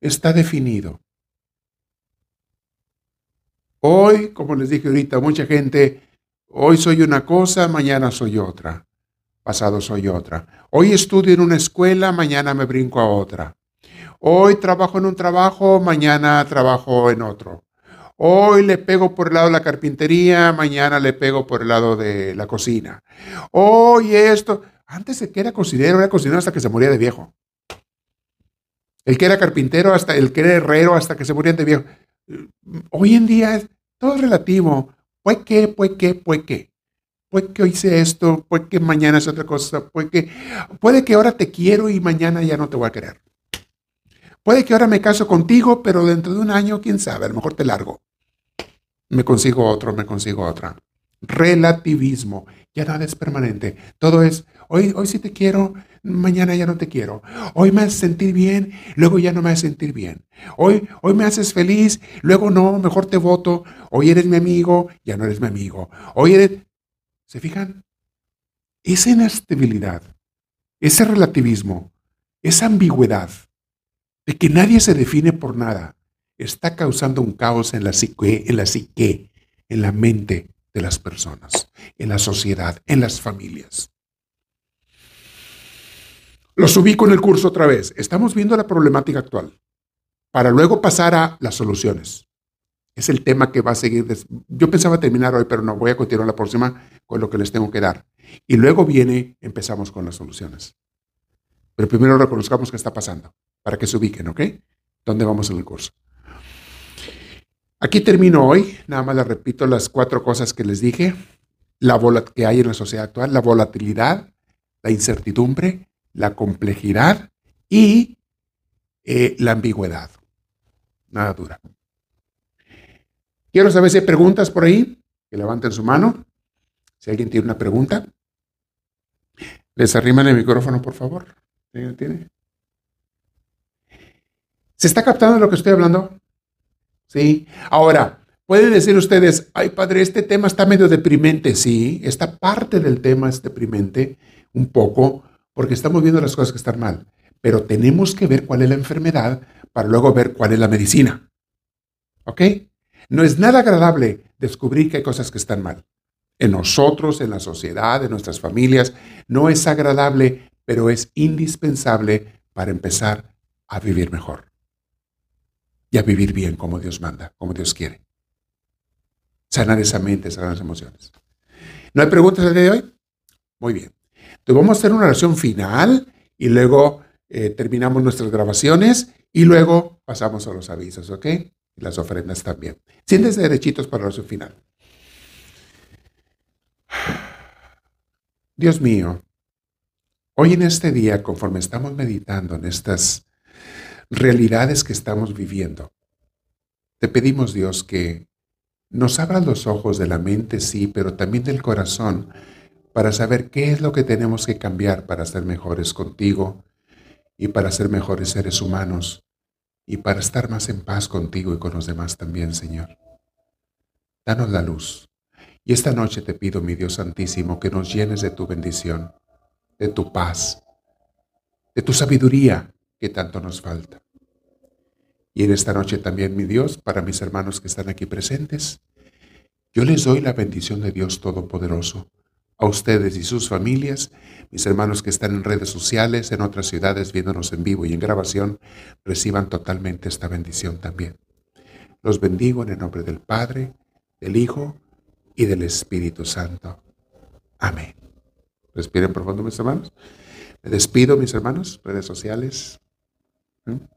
está definido. Hoy, como les dije ahorita, mucha gente, hoy soy una cosa, mañana soy otra, pasado soy otra. Hoy estudio en una escuela, mañana me brinco a otra. Hoy trabajo en un trabajo, mañana trabajo en otro. Hoy le pego por el lado de la carpintería, mañana le pego por el lado de la cocina. Hoy esto. Antes de que era cocinero, era cocinero hasta que se moría de viejo. El que era carpintero hasta el que era herrero hasta que se moría de viejo. Hoy en día es todo relativo. Puede que, puede que, puede que. Puede que hoy hice esto, puede que mañana es otra cosa, puede que, puede que ahora te quiero y mañana ya no te voy a querer. Puede que ahora me caso contigo, pero dentro de un año, quién sabe, a lo mejor te largo. Me consigo otro, me consigo otra. Relativismo. Ya nada es permanente. Todo es, hoy, hoy sí te quiero, mañana ya no te quiero. Hoy me haces sentir bien, luego ya no me haces sentir bien. Hoy, hoy me haces feliz, luego no, mejor te voto. Hoy eres mi amigo, ya no eres mi amigo. Hoy eres... ¿Se fijan? Esa inestabilidad, ese relativismo, esa ambigüedad de que nadie se define por nada, está causando un caos en la psique, en la psique, en la mente de las personas, en la sociedad, en las familias. Los ubico en el curso otra vez. Estamos viendo la problemática actual para luego pasar a las soluciones. Es el tema que va a seguir. Yo pensaba terminar hoy, pero no, voy a continuar la próxima con lo que les tengo que dar. Y luego viene, empezamos con las soluciones. Pero primero reconozcamos qué está pasando, para que se ubiquen, ¿ok? ¿Dónde vamos en el curso? Aquí termino hoy, nada más les repito las cuatro cosas que les dije, la que hay en la sociedad actual, la volatilidad, la incertidumbre, la complejidad y eh, la ambigüedad. Nada dura. Quiero saber si hay preguntas por ahí, que levanten su mano. Si alguien tiene una pregunta, les arriman el micrófono, por favor. ¿Tiene? ¿Se está captando lo que estoy hablando? Sí. Ahora, pueden decir ustedes, ay padre, este tema está medio deprimente. Sí, esta parte del tema es deprimente un poco, porque estamos viendo las cosas que están mal, pero tenemos que ver cuál es la enfermedad para luego ver cuál es la medicina. ¿Ok? No es nada agradable descubrir que hay cosas que están mal. En nosotros, en la sociedad, en nuestras familias, no es agradable, pero es indispensable para empezar a vivir mejor y a vivir bien como Dios manda, como Dios quiere. Sanar esa mente, sanar las emociones. ¿No hay preguntas el día de hoy? Muy bien. Entonces vamos a hacer una oración final y luego eh, terminamos nuestras grabaciones y luego pasamos a los avisos, ¿ok? Y las ofrendas también. Siéntese derechitos para la oración final. Dios mío, hoy en este día, conforme estamos meditando en estas realidades que estamos viviendo, te pedimos, Dios, que nos abras los ojos de la mente, sí, pero también del corazón para saber qué es lo que tenemos que cambiar para ser mejores contigo y para ser mejores seres humanos y para estar más en paz contigo y con los demás también, Señor. Danos la luz. Y esta noche te pido, mi Dios Santísimo, que nos llenes de tu bendición, de tu paz, de tu sabiduría que tanto nos falta. Y en esta noche también, mi Dios, para mis hermanos que están aquí presentes, yo les doy la bendición de Dios Todopoderoso a ustedes y sus familias, mis hermanos que están en redes sociales, en otras ciudades, viéndonos en vivo y en grabación, reciban totalmente esta bendición también. Los bendigo en el nombre del Padre, del Hijo y del Espíritu Santo. Amén. Respiren profundo, mis hermanos. Me despido, mis hermanos, redes sociales. Hmm?